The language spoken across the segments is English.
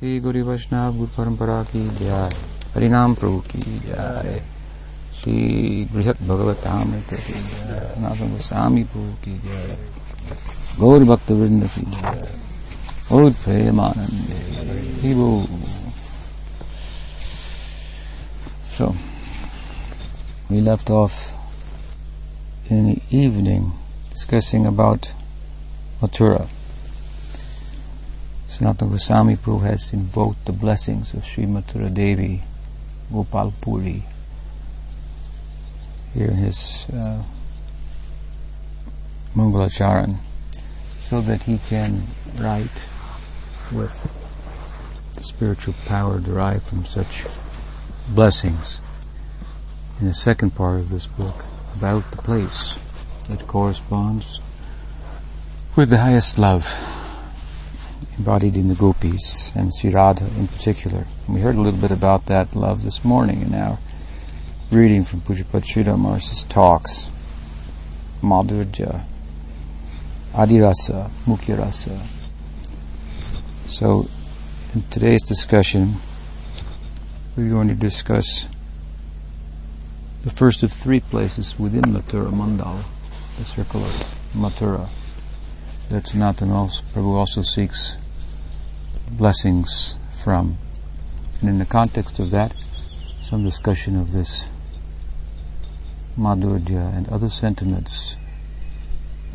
श्री गुरु वैष्णव गुरु परंपरा की जय। हरिनाम प्रभु की जय। श्री बृहद भगवताम सनातन गोस्वामी प्रभु की जय। गौर भक्त वृंद की जय। और Premanand So, we left off in the evening discussing about Mathura. Sanatana Goswami Prabhu has invoked the blessings of Sri Mathura Devi Gopal Puri. Here in his uh, Mangalacharan so that he can write with the spiritual power derived from such blessings. In the second part of this book about the place that corresponds with the highest love embodied in the gopis and Sri Radha in particular. And we heard a little bit about that love this morning in our reading from Pujyapad Sridhar Maharaj's talks. Madhurya, Adirasa, Mukhya So, in today's discussion, we're going to discuss the first of three places within Mathura Mandal, the circle of Mathura. That's not the most. Prabhu also seeks blessings from. And in the context of that, some discussion of this madhurya and other sentiments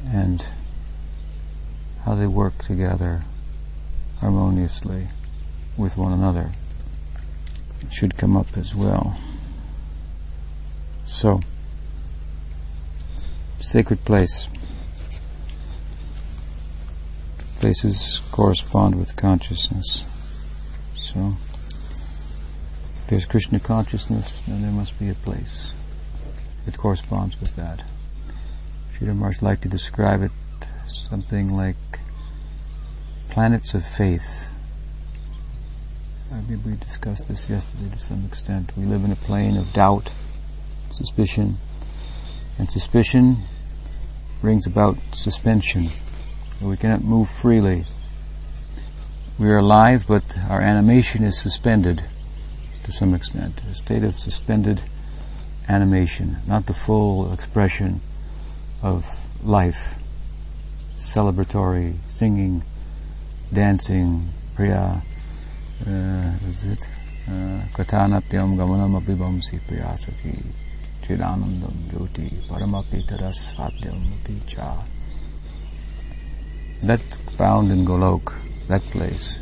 and how they work together harmoniously with one another should come up as well. So, sacred place. Places correspond with consciousness. So, if there's Krishna consciousness, then there must be a place that corresponds with that. Sridhar Maharaj like to describe it something like planets of faith. I think we discussed this yesterday to some extent. We live in a plane of doubt, suspicion, and suspicion brings about suspension we cannot move freely. We are alive, but our animation is suspended to some extent, a state of suspended animation, not the full expression of life, celebratory, singing, dancing, priya, uh, is it? Katanatyam gamanam abhibamsi priyasaki chidanandam jyoti paramapi tarasvatyam cha that's found in Golok, that place.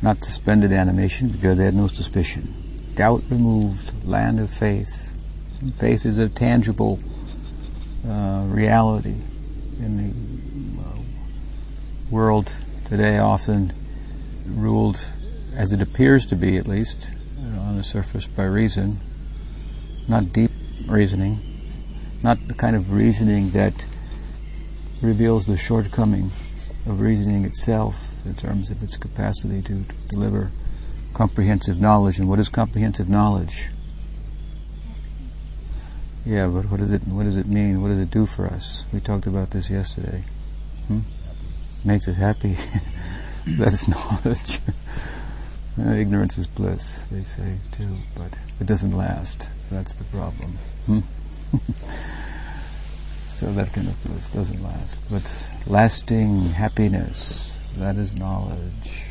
Not suspended animation because they had no suspicion. Doubt removed, land of faith. And faith is a tangible uh, reality in the uh, world today, often ruled as it appears to be, at least on the surface, by reason, not deep reasoning, not the kind of reasoning that reveals the shortcoming of reasoning itself in terms of its capacity to deliver comprehensive knowledge. And what is comprehensive knowledge? Yeah, but what does it what does it mean? What does it do for us? We talked about this yesterday. Hmm? Makes us happy. That's knowledge. uh, ignorance is bliss, they say too, but it doesn't last. That's the problem. Hmm? So that kind of bliss doesn't last. But lasting happiness, that is knowledge.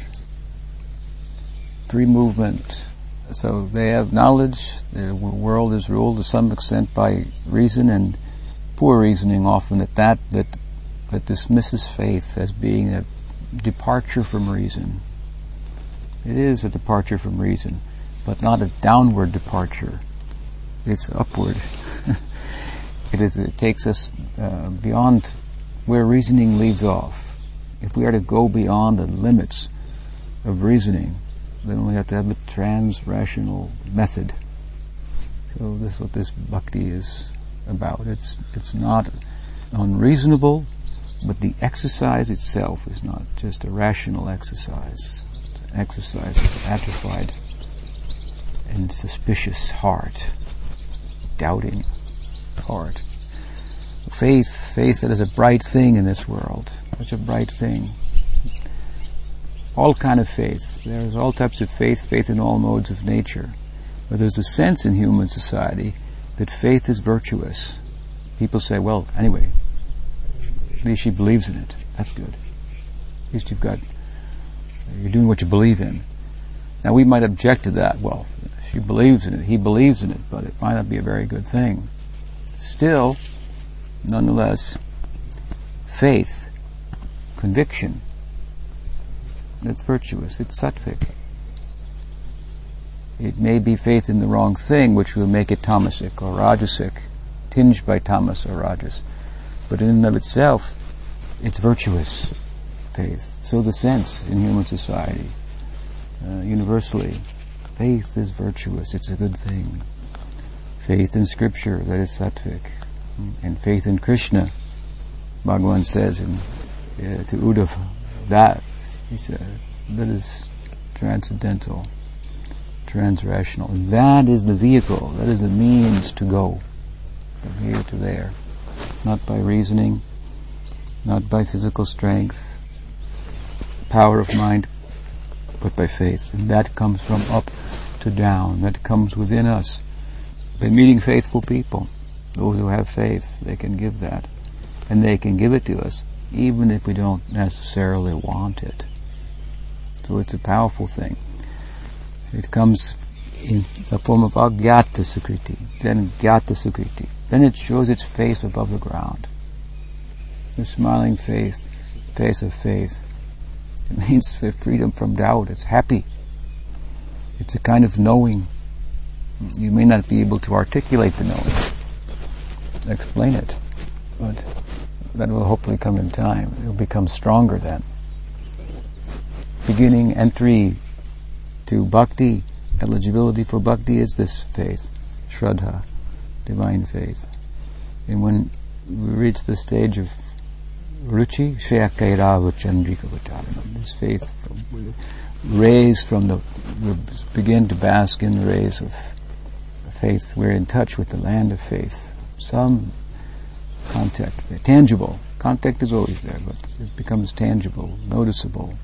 Free movement. So they have knowledge. The world is ruled to some extent by reason and poor reasoning often at that, that, that dismisses faith as being a departure from reason. It is a departure from reason, but not a downward departure. It's upward. It, is, it takes us uh, beyond where reasoning leaves off. If we are to go beyond the limits of reasoning, then we have to have a trans-rational method. So this is what this bhakti is about. It's it's not unreasonable, but the exercise itself is not just a rational exercise. It's an exercise of atrophied and suspicious heart, doubting heart. Faith, faith that is a bright thing in this world, such a bright thing. all kind of faith. There's all types of faith, faith in all modes of nature. But there's a sense in human society that faith is virtuous. People say, well, anyway, at least she believes in it. That's good. At least you've got, you're doing what you believe in. Now we might object to that. Well, she believes in it, he believes in it, but it might not be a very good thing. Still, nonetheless, faith, conviction, that's virtuous. It's sattvic. It may be faith in the wrong thing, which will make it tamasic or rajasic, tinged by tamas or rajas. But in and of itself, it's virtuous faith. So the sense in human society, uh, universally, faith is virtuous. It's a good thing. Faith in Scripture, that is sattvic. And faith in Krishna, Bhagavan says in, uh, to Uddhava, that, he said, that is transcendental transrational. That is the vehicle, that is the means to go from here to there. Not by reasoning, not by physical strength, power of mind, but by faith. And that comes from up to down, that comes within us. By meeting faithful people, those who have faith, they can give that. And they can give it to us, even if we don't necessarily want it. So it's a powerful thing. It comes in the form of agyata sukriti, then gyata sukriti. Then it shows its face above the ground. The smiling face, face of faith. It means freedom from doubt. It's happy. It's a kind of knowing. You may not be able to articulate the knowing, explain it, but that will hopefully come in time. It will become stronger then. Beginning entry to bhakti, eligibility for bhakti is this faith, shraddha, divine faith. And when we reach the stage of ruchi, shayakairava chandrika this faith rays from the, begin to bask in the rays of faith. We're in touch with the land of faith. Some contact, tangible. Contact is always there, but it becomes tangible, noticeable,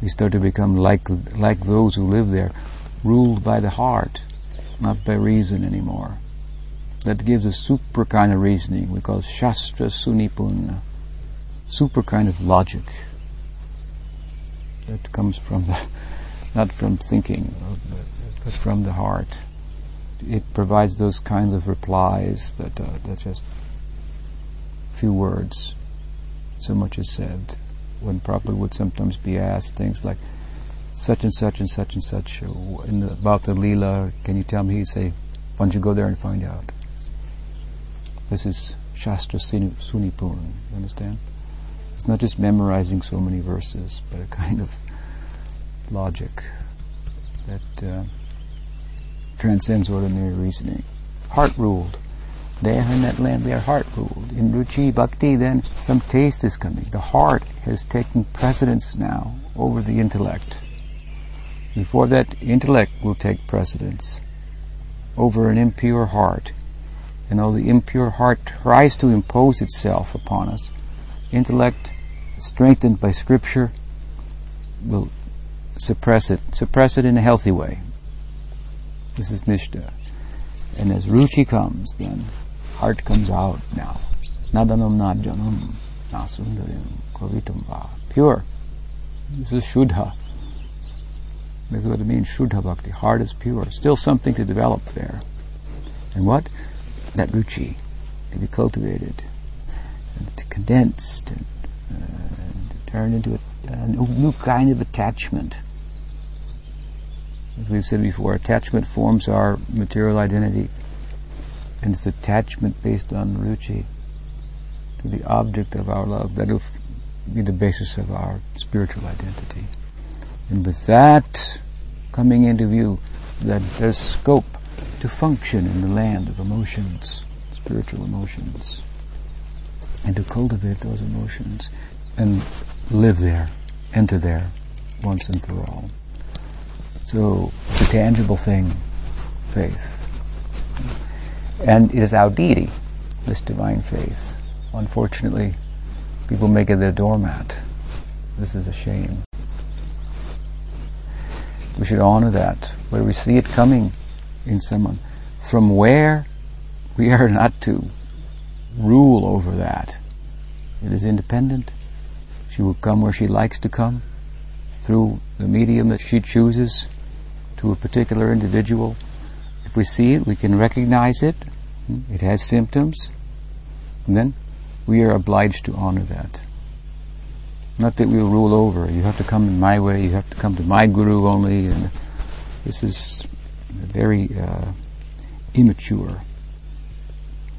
we start to become like like those who live there, ruled by the heart, not by reason anymore. That gives a super kind of reasoning we call Shastra Sunipuna, super kind of logic that comes from the, not from thinking, but from the heart. It provides those kinds of replies that uh, that just few words, so much is said when Prabhupada would sometimes be asked things like, such and such and such and such the, about the Leela, can you tell me? He'd say, why don't you go there and find out? This is Shastra Sunipun, you understand? It's not just memorizing so many verses, but a kind of logic that uh, transcends ordinary reasoning. Heart ruled. There in that land we are heart ruled. In Ruchi Bhakti then some taste is coming. The heart has taken precedence now over the intellect. Before that, intellect will take precedence over an impure heart. And though the impure heart tries to impose itself upon us, intellect, strengthened by scripture, will suppress it, suppress it in a healthy way. This is Nishta. And as Ruchi comes, then heart comes out now. Nadanam najanam nasundarim kavitam va. Pure. This is Shuddha. This is what it means, Shuddha Bhakti. Heart is pure. Still something to develop there. And what? That ruchi, to be cultivated, and condensed, and, uh, and to turn into a, a new kind of attachment. As we've said before, attachment forms our material identity and it's attachment based on ruchi to the object of our love that will be the basis of our spiritual identity. And with that coming into view, that there's scope to function in the land of emotions, spiritual emotions, and to cultivate those emotions and live there, enter there once and for all. So, a tangible thing, faith. And it is our deity, this divine faith. Unfortunately, people make it their doormat. This is a shame. We should honor that, where we see it coming in someone. From where we are not to rule over that. It is independent. She will come where she likes to come, through the medium that she chooses, to a particular individual. If we see it, we can recognize it. It has symptoms. And then we are obliged to honor that. Not that we'll rule over. You have to come in my way. You have to come to my guru only. And this is very uh, immature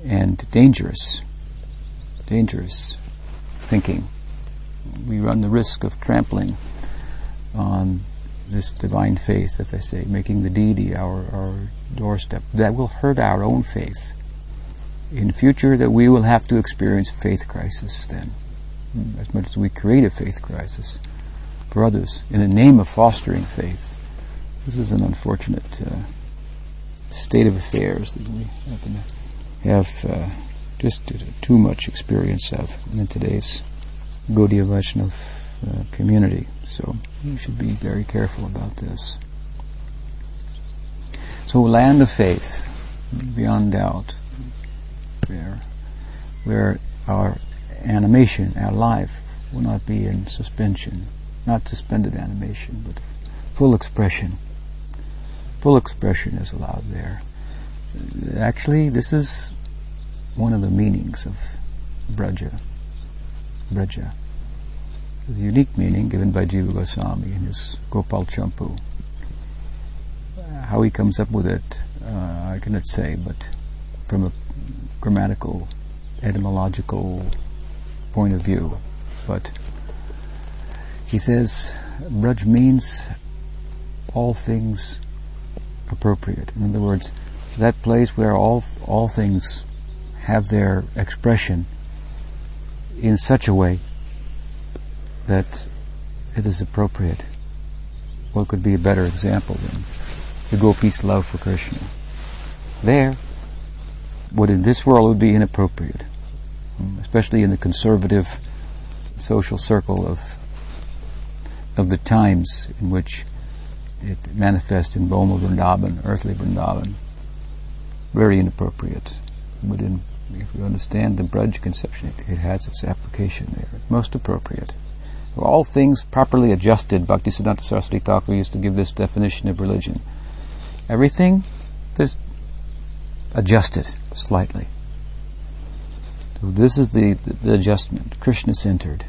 and dangerous. Dangerous thinking. We run the risk of trampling on this divine faith, as I say, making the deity our, our doorstep. That will hurt our own faith. In future, that we will have to experience faith crisis then, as much as we create a faith crisis for others in the name of fostering faith. This is an unfortunate uh, state of affairs that we have uh, just too much experience of in today's Gaudiya Vaishnav uh, community. So we should be very careful about this. So land of faith, beyond doubt, where, where our animation, our life, will not be in suspension, not suspended animation, but full expression. Full expression is allowed there. Actually, this is one of the meanings of Braja. Braja. The unique meaning given by Jiva Goswami in his Gopal Champu. How he comes up with it, uh, I cannot say, but from a grammatical, etymological point of view. But he says, Braj means all things appropriate. In other words, that place where all all things have their expression in such a way that it is appropriate. What could be a better example than the gopis' love for Krishna? There, what in this world would be inappropriate, especially in the conservative social circle of of the times in which it manifests in Bhoma Vrindavan, earthly Vrindavan, very inappropriate. But in, if you understand the Braj conception, it, it has its application there. Most appropriate. All things properly adjusted, Bhaktisiddhanta Saraswati Thakur used to give this definition of religion. Everything is adjusted slightly. So this is the, the, the adjustment, Krishna centered.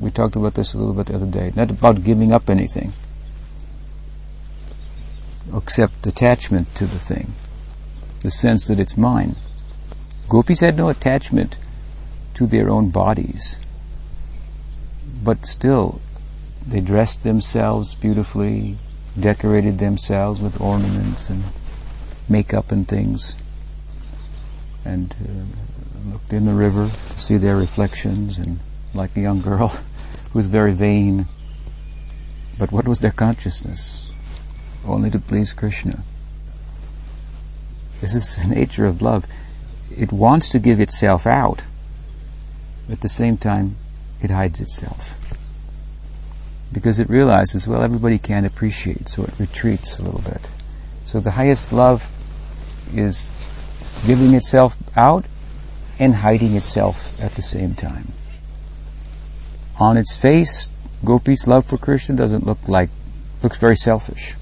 We talked about this a little bit the other day. Not about giving up anything, except attachment to the thing, the sense that it's mine. Gopis had no attachment to their own bodies, but still they dressed themselves beautifully, decorated themselves with ornaments and makeup and things, and uh, looked in the river to see their reflections, and like a young girl who was very vain. But what was their consciousness? Only to please Krishna. This is the nature of love. It wants to give itself out. At the same time, it hides itself. Because it realizes, well, everybody can't appreciate, so it retreats a little bit. So the highest love is giving itself out and hiding itself at the same time. On its face, Gopi's love for Krishna doesn't look like, looks very selfish.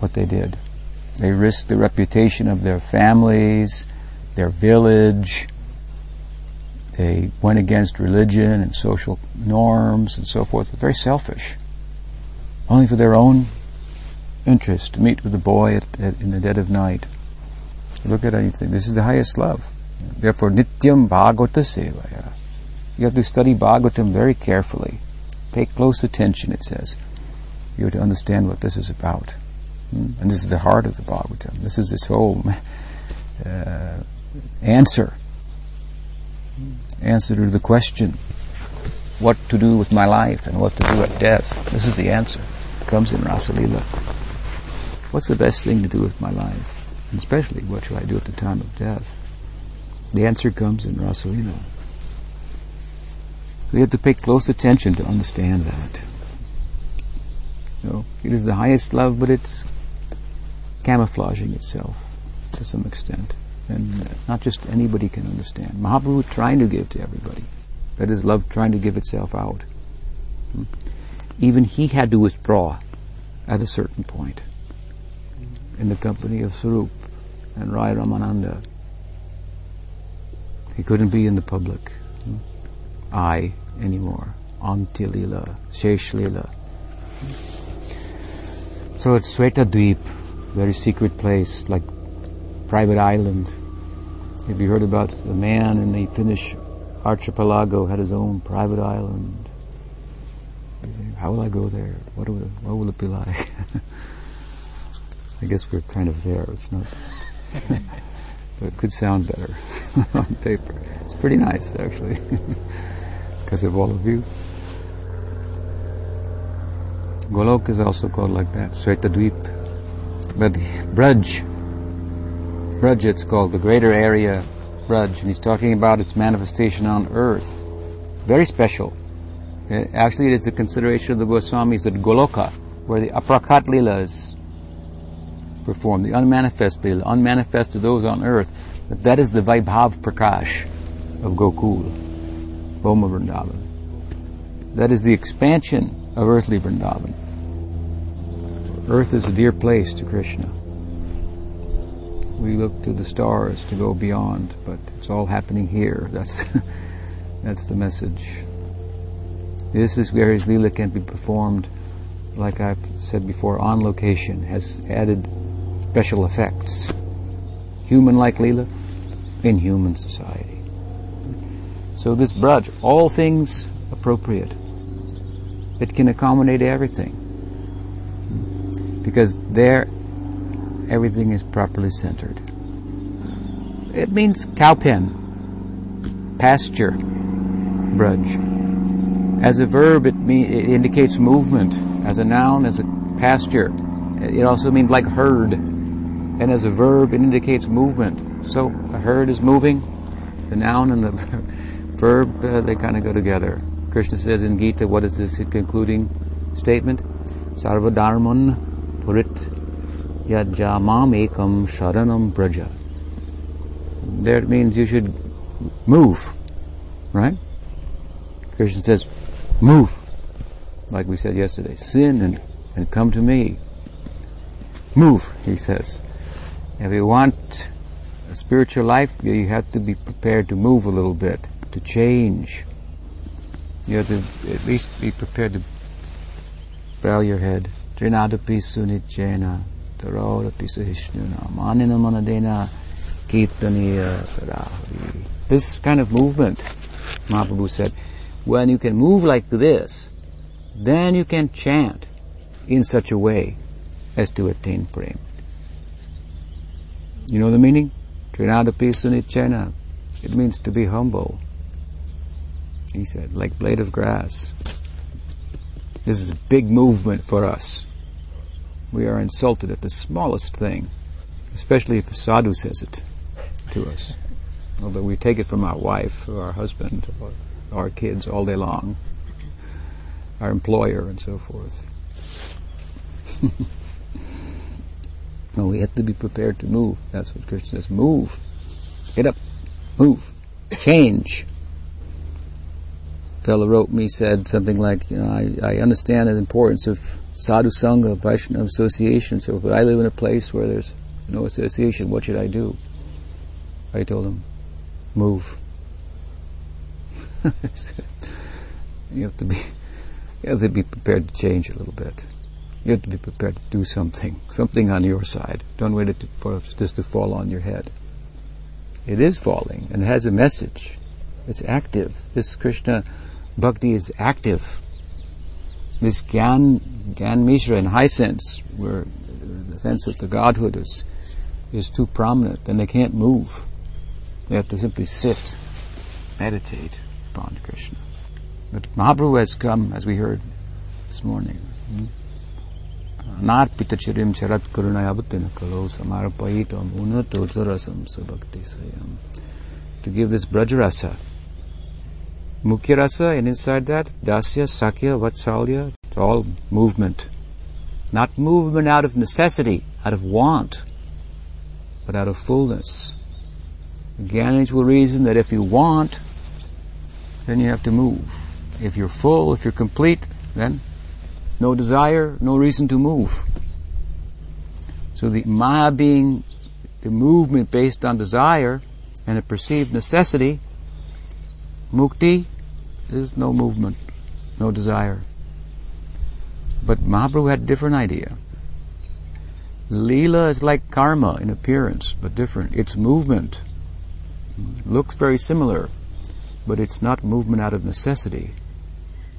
What they did. They risked the reputation of their families, their village. They went against religion and social norms and so forth. Very selfish. Only for their own interest to meet with the boy at, at, in the dead of night. Look at anything. This is the highest love. Therefore, nityam bhagavata sevaya. You have to study Bhagavatam very carefully. Pay close attention, it says. You have to understand what this is about. Hmm? And this is the heart of the Bhagavatam. This is its whole uh, answer. Answer to the question, what to do with my life and what to do at death. This is the answer. It comes in Rasalila. What's the best thing to do with my life? And especially, what shall I do at the time of death? The answer comes in Rasalila. We have to pay close attention to understand that. You know, it is the highest love, but it's camouflaging itself to some extent. And not just anybody can understand. Mahaprabhu trying to give to everybody. That is love trying to give itself out. Hmm? Even he had to withdraw at a certain point in the company of Swarup and Rai Ramananda. He couldn't be in the public hmm? eye anymore. Antilila, Sheshlila. So it's Sweta Dweep, very secret place, like private island. Have you heard about the man in the Finnish archipelago had his own private island? How will I go there? What will, what will it be like? I guess we're kind of there. It's not, but it could sound better on paper. It's pretty nice, actually, because of all of you. Golok is also called like that, Svetadweep. But Braj, Braj it's called, the greater area Braj, and he's talking about its manifestation on earth. Very special. Uh, actually, it is the consideration of the Goswamis that Goloka, where the Aprakat Lila is performed, the unmanifest Lila, unmanifest to those on earth, that that is the Vaibhav Prakash of Gokul, Bhoma Vrindavan. That is the expansion of earthly Vrindavan. Earth is a dear place to Krishna. We look to the stars to go beyond, but it's all happening here. That's that's the message. This is where his lila can be performed, like I've said before, on location, has added special effects. Human-like lila in human society. So this braj, all things appropriate. It can accommodate everything. Because there, everything is properly centered. It means cowpen, pasture, braj. As a verb, it, mean, it indicates movement. As a noun, as a pasture. It also means like herd. And as a verb, it indicates movement. So a herd is moving. The noun and the verb, uh, they kind of go together. Krishna says in Gita, what is this concluding statement? Sarvadharman purit yajamam ekam sharanam braja. There it means you should move, right? Krishna says, Move. Like we said yesterday. Sin and, and come to me. Move, he says. If you want a spiritual life, you have to be prepared to move a little bit, to change. You have to at least be prepared to bow your head. Trinadapi sunichena, This kind of movement, Mahaprabhu said, when you can move like this, then you can chant in such a way as to attain prem. You know the meaning? Trinadapi sunichena. It means to be humble. He said, like blade of grass. This is a big movement for us. We are insulted at the smallest thing, especially if a sadhu says it to us. Although we take it from our wife or our husband or our kids all day long, our employer and so forth. no, we have to be prepared to move. That's what Krishna says. Move. Get up. Move. Change. Fellow wrote me, said something like, you know, I, I understand the importance of sadhu sangha, Vaishnava association, so but I live in a place where there's no association, what should I do? I told him, move. you have to be you have to be prepared to change a little bit. You have to be prepared to do something, something on your side. Don't wait it to, for this to fall on your head. It is falling and it has a message. It's active. This Krishna bhakti is active. This Gyan, Gyan Mishra in high sense, where the sense of the Godhood is, is too prominent and they can't move. They have to simply sit, meditate upon Krishna. But Mahaprabhu has come, as we heard this morning. Hmm? Narpitachirim charat karunayavatina kalo samarpayitam unatotarasam sabhakti sayam. To give this brajarasa. Mukhya rasa, and inside that, dasya, sakhya, vatsalya, it's all movement. Not movement out of necessity, out of want, but out of fullness. Gyanis will reason that if you want, then you have to move. If you're full, if you're complete, then no desire, no reason to move. So the Maya being the movement based on desire and a perceived necessity, mukti is no movement, no desire. But Mahaprabhu had a different idea. Leela is like karma in appearance, but different. It's movement. Looks very similar, but it's not movement out of necessity.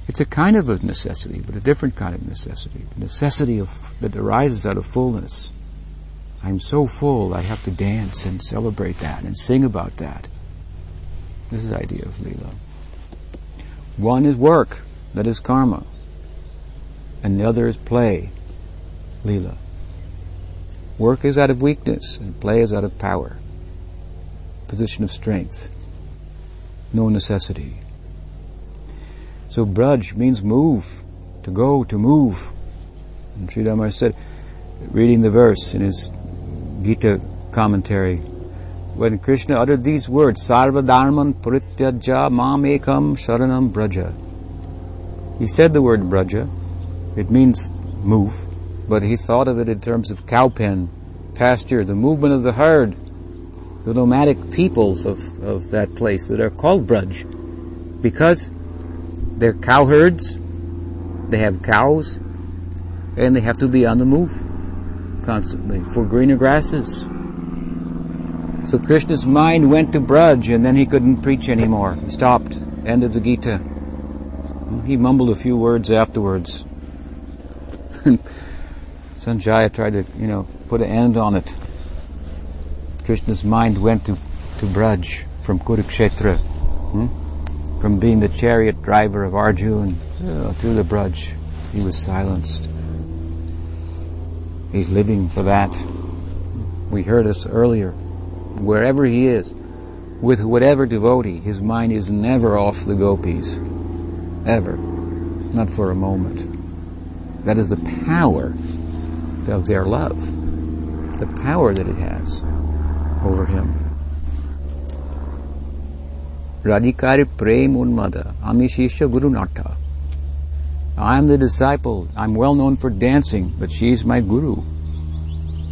It's a kind of a necessity, but a different kind of necessity. The necessity of, that arises out of fullness. I'm so full, I have to dance and celebrate that and sing about that. This is the idea of Leela. One is work, that is karma, and the other is play, Leela. Work is out of weakness, and play is out of power. Position of strength. No necessity. So braj means move, to go, to move. And Sridhar said, reading the verse in his Gita commentary, when Krishna uttered these words, Sarva Dharman Parityajya Mam Ekam Sharanam Braja. He said the word Braja. It means move, but he thought of it in terms of cowpen, pasture, the movement of the herd, the nomadic peoples of, of that place that are called Braj. Because they're cowherds, they have cows, and they have to be on the move constantly for greener grasses. So Krishna's mind went to Braj and then he couldn't preach anymore. He stopped. End of the Gita. He mumbled a few words afterwards. Sanjaya tried to, you know, put an end on it. Krishna's mind went to, to Braj from Kurukshetra. Hmm? From being the chariot driver of Arjuna uh, to the Braj. He was silenced. He's living for that. We heard this earlier. Wherever he is, with whatever devotee, his mind is never off the gopis. Ever. Not for a moment. That is the power of their love. The power that it has over him. Radhikari Prem Unmada, Amishisha Guru Nata. I am the disciple. I'm well known for dancing, but she's my guru.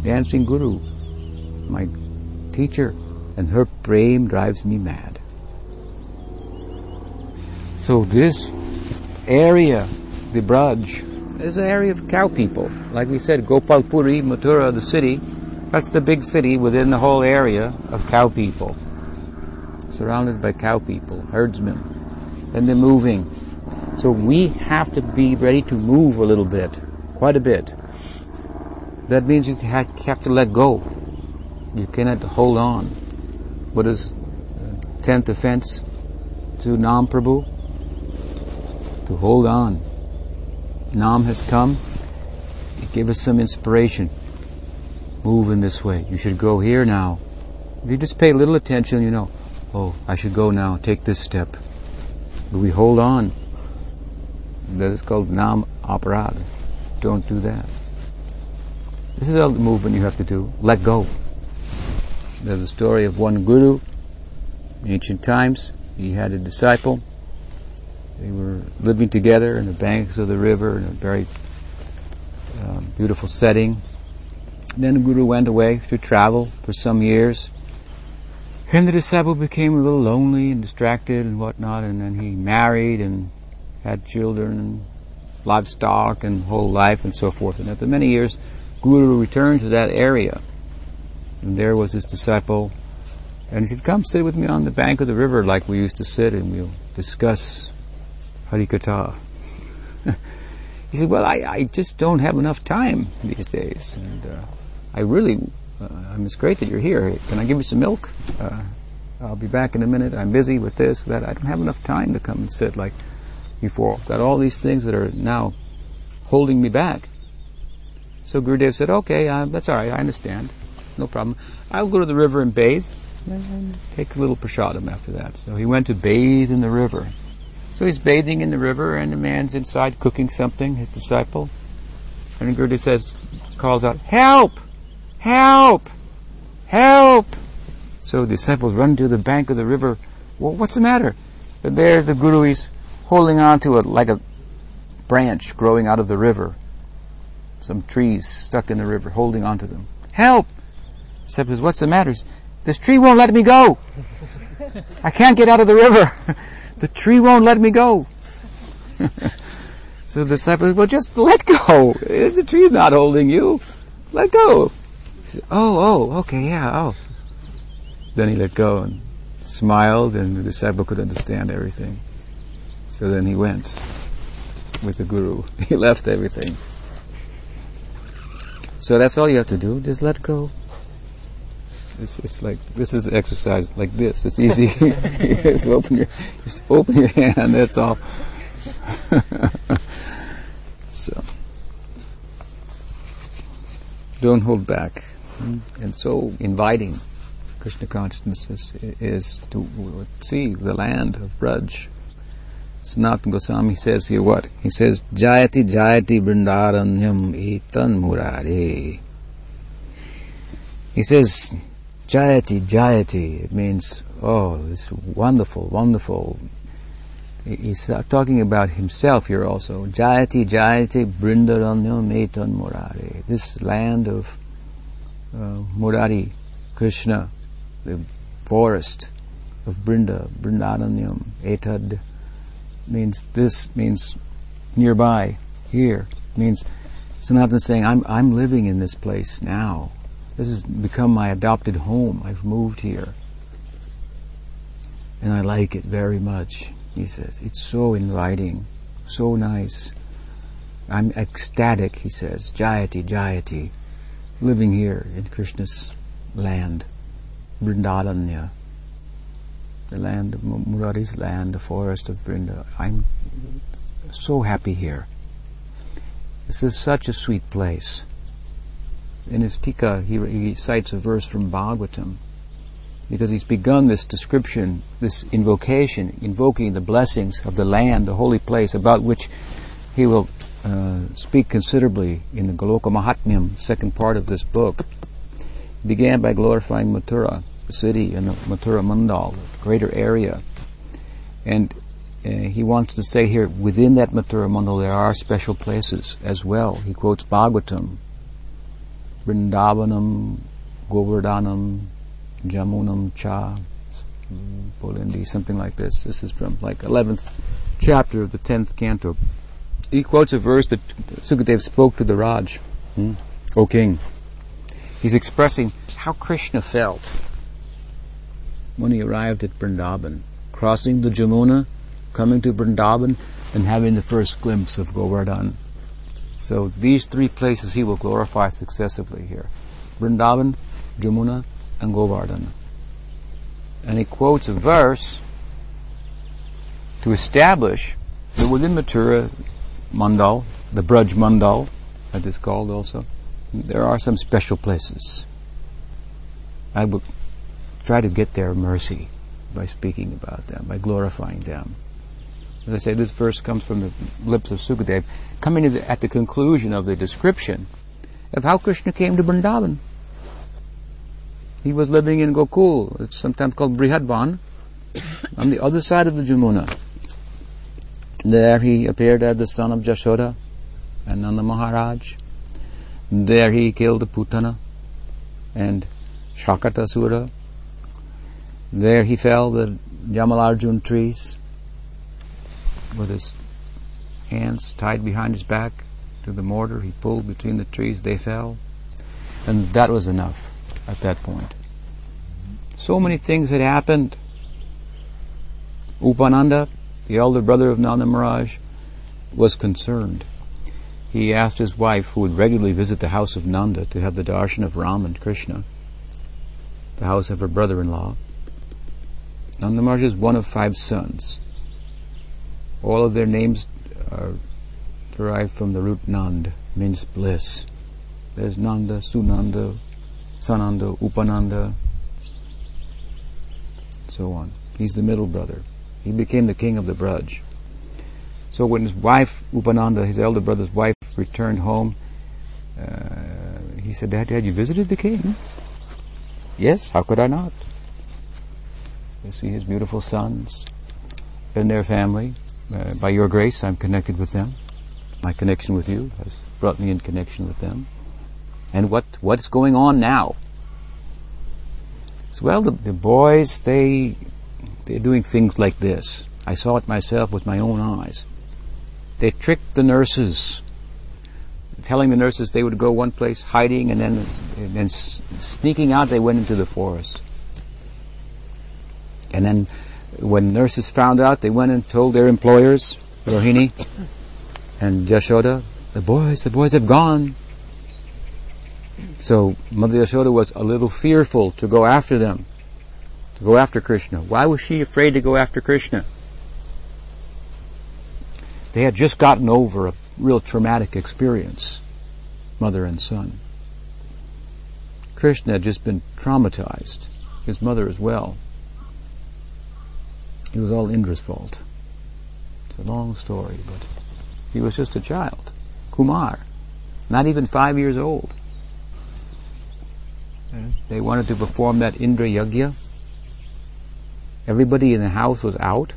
Dancing guru. My teacher. And her prem drives me mad. So this area, the Braj, is an area of cow people. Like we said, Gopalpuri, Mathura, the city, that's the big city within the whole area of cow people. Surrounded by cow people, herdsmen. And they're moving so we have to be ready to move a little bit, quite a bit. That means you have to let go. You cannot hold on. What is uh, tenth offense to Nam Prabhu? To hold on. Nam has come. It gave us some inspiration. Move in this way. You should go here now. If you just pay little attention, you know, oh, I should go now, take this step. But we hold on. That is called Nam Aparad. Don't do that. This is all the movement you have to do. Let go. There's a story of one guru in ancient times. He had a disciple. They were living together in the banks of the river in a very um, beautiful setting. Then the guru went away to travel for some years. And the disciple became a little lonely and distracted and whatnot, and then he married and had children and livestock and whole life and so forth. And after many years, Guru returned to that area. And there was his disciple. And he said, come sit with me on the bank of the river like we used to sit and we'll discuss Harikatha. he said, well, I, I just don't have enough time these days. And uh, I really, uh, I mean, it's great that you're here. Can I give you some milk? Uh, I'll be back in a minute. I'm busy with this, that. I don't have enough time to come and sit like before. I've got all these things that are now holding me back. So Gurudev said, okay, uh, that's all right, I understand. No problem. I'll go to the river and bathe and take a little prasadam after that. So he went to bathe in the river. So he's bathing in the river and the man's inside cooking something, his disciple. And Gurudev says, calls out, help! Help! Help! So the disciples run to the bank of the river. Well, what's the matter? And there's the Guru, he's holding on to it like a branch growing out of the river. Some trees stuck in the river, holding on to them. Help! Disciples, what's the matter? This tree won't let me go. I can't get out of the river. the tree won't let me go. so the disciples, well, just let go. The tree's not holding you. Let go. Said, oh, oh, okay, yeah, oh. Then he let go and smiled, and the disciple could understand everything. So then he went with the guru. He left everything. So that's all you have to do. Just let go. It's, it's like this is the exercise like this. It's easy. just open your just open your hand. That's all. so don't hold back, and so inviting. Krishna consciousness is, is to see the land of Braj. Sanatana Goswami says here what? He says, Jayati Jayati Vrindaranyam Etan Murare. He says, Jayati Jayati. It means, oh, it's wonderful, wonderful. He's talking about himself here also. Jayati Jayati Vrindaranyam Etan Murare. This land of uh, Murari, Krishna, the forest of Brinda, Brindananyam, Etad, means this means nearby, here, means Sanatana saying, I'm, I'm living in this place now. This has become my adopted home. I've moved here. And I like it very much, he says. It's so inviting, so nice. I'm ecstatic, he says. Jayati, Jayati. Living here in Krishna's land. Vrindavanya, the land of Murari's land, the forest of Vrinda. I'm so happy here. This is such a sweet place. In his Tika, he, he cites a verse from Bhagavatam because he's begun this description, this invocation, invoking the blessings of the land, the holy place, about which he will uh, speak considerably in the Goloka Mahatmyam, second part of this book. He began by glorifying Mathura, the city in the Mathura Mandal, the greater area. And uh, he wants to say here, within that Mathura Mandal there are special places as well. He quotes Bhagavatam, Vrindavanam, Govardhanam, Jamunam Cha, Polindi, something like this. This is from like 11th chapter of the 10th canto. He quotes a verse that Sukadev spoke to the Raj. Hmm? O king. He's expressing how Krishna felt when he arrived at Vrindavan, crossing the Jamuna, coming to Vrindavan, and having the first glimpse of Govardhan. So these three places he will glorify successively here. Vrindavan, Jamuna, and Govardhan. And he quotes a verse to establish that within Mathura Mandal, the Braj Mandal, as it's called also, there are some special places. I would try to get their mercy by speaking about them, by glorifying them. As I say, this verse comes from the lips of Sukadev, coming the, at the conclusion of the description of how Krishna came to Vrindavan. He was living in Gokul, it's sometimes called Brihadvan, on the other side of the Jamuna. There he appeared as the son of Jashoda and Nanda Maharaj. There he killed Putana and Shakatasura there he fell the Jamalarjun trees with his hands tied behind his back to the mortar. He pulled between the trees, they fell. And that was enough at that point. So many things had happened. Upananda, the elder brother of Nanda Maharaj, was concerned. He asked his wife, who would regularly visit the house of Nanda to have the darshan of Ram and Krishna, the house of her brother-in-law, Nanda Maharaj is one of five sons. All of their names are derived from the root Nand, means bliss. There's Nanda, Sunanda, Sananda, Upananda, so on. He's the middle brother. He became the king of the Braj. So when his wife, Upananda, his elder brother's wife, returned home, uh, he said, Dad, Dad, you visited the king? Yes, how could I not? You see his beautiful sons and their family. Uh, by your grace, I'm connected with them. My connection with you has brought me in connection with them. And what what's going on now? So, well, the, the boys they they're doing things like this. I saw it myself with my own eyes. They tricked the nurses, telling the nurses they would go one place, hiding, and then and then sneaking out. They went into the forest. And then, when nurses found out, they went and told their employers, Rohini and Yashoda, the boys, the boys have gone. So Mother Yashoda was a little fearful to go after them, to go after Krishna. Why was she afraid to go after Krishna? They had just gotten over a real traumatic experience, mother and son. Krishna had just been traumatized, his mother as well. It was all Indra's fault. It's a long story, but he was just a child. Kumar. Not even five years old. They wanted to perform that Indra Yagya. Everybody in the house was out.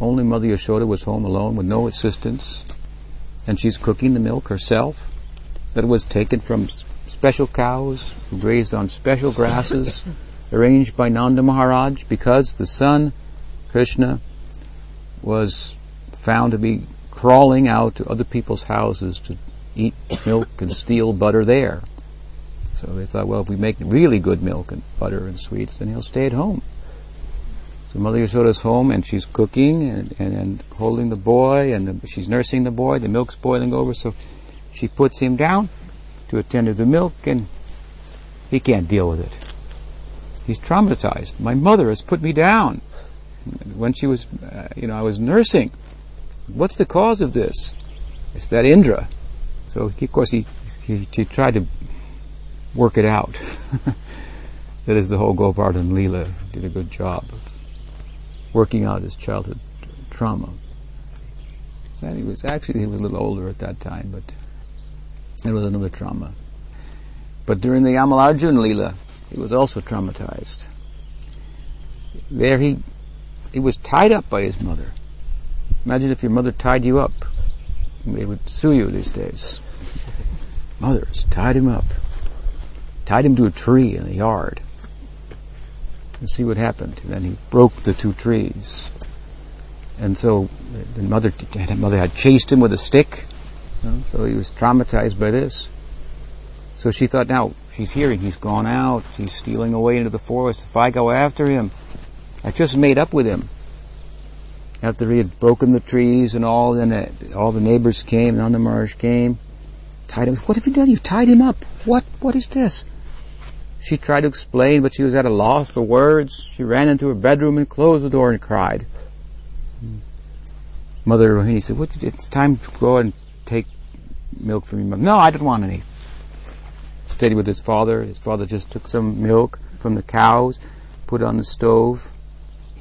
Only Mother Yashoda was home alone with no assistance. And she's cooking the milk herself that was taken from special cows grazed on special grasses arranged by Nanda Maharaj because the son Krishna was found to be crawling out to other people's houses to eat milk and steal butter there. So they thought, well, if we make really good milk and butter and sweets, then he'll stay at home. So Mother Yashoda's home and she's cooking and, and, and holding the boy and the, she's nursing the boy. The milk's boiling over, so she puts him down to attend to the milk and he can't deal with it. He's traumatized. My mother has put me down when she was, uh, you know, I was nursing. What's the cause of this? It's that Indra. So of course he, he, he tried to work it out. that is the whole Govardhan Leela did a good job of working out his childhood trauma. And he was actually he was a little older at that time, but it was another trauma. But during the Yamalarjuna Leela, he was also traumatized. There he he was tied up by his mother. Imagine if your mother tied you up. They would sue you these days. Mothers tied him up. Tied him to a tree in the yard. And see what happened. And then he broke the two trees. And so the mother, the mother had chased him with a stick. So he was traumatized by this. So she thought, now she's hearing he's gone out. He's stealing away into the forest. If I go after him, I just made up with him. After he had broken the trees and all, then uh, all the neighbors came, Nanda Maharaj came, tied him. What have you done? You've tied him up. What? What is this? She tried to explain, but she was at a loss for words. She ran into her bedroom and closed the door and cried. Mother Rohini said, what, it's time to go and take milk from your mother. No, I don't want any. Stayed with his father. His father just took some milk from the cows, put it on the stove,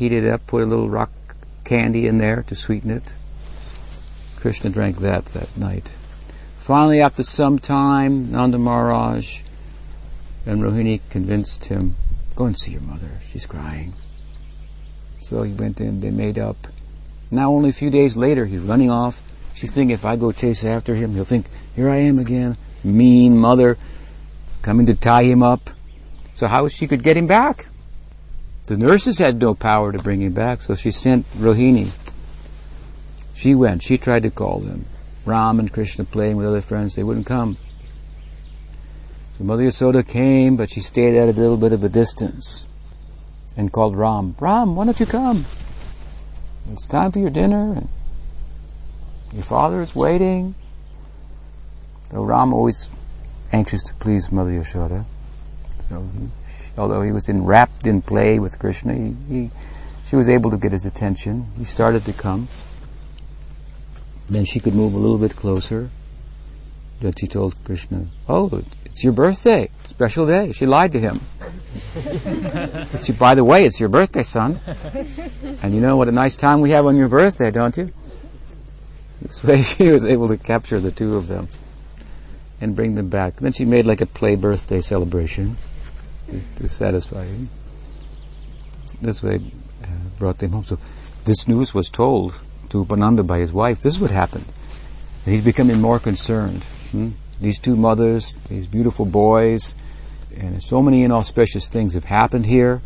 heated it up, put a little rock candy in there to sweeten it. Krishna drank that that night. Finally, after some time, Nanda Maharaj and Rohini convinced him, go and see your mother. She's crying. So he went in, they made up. Now only a few days later, he's running off. She's thinking if I go chase after him, he'll think, here I am again, mean mother, coming to tie him up. So how she could get him back? The nurses had no power to bring him back, so she sent Rohini. She went. She tried to call them. Ram and Krishna playing with other friends. They wouldn't come. So Mother Yasoda came, but she stayed at a little bit of a distance and called Ram. Ram, why don't you come? It's time for your dinner, and your father is waiting. Though Ram always anxious to please Mother Yashoda. So he although he was enwrapped in play with Krishna, he, he, she was able to get his attention. He started to come. Then she could move a little bit closer. Then she told Krishna, "Oh, it's your birthday, special day." She lied to him. she, by the way, it's your birthday, son. And you know what a nice time we have on your birthday, don't you? This way she was able to capture the two of them. and bring them back. Then she made like a play birthday celebration to, to satisfy him. This way, uh, brought them home. So this news was told to Upananda by his wife. This is what happened. And he's becoming more concerned. Hmm? These two mothers, these beautiful boys, and so many inauspicious things have happened here.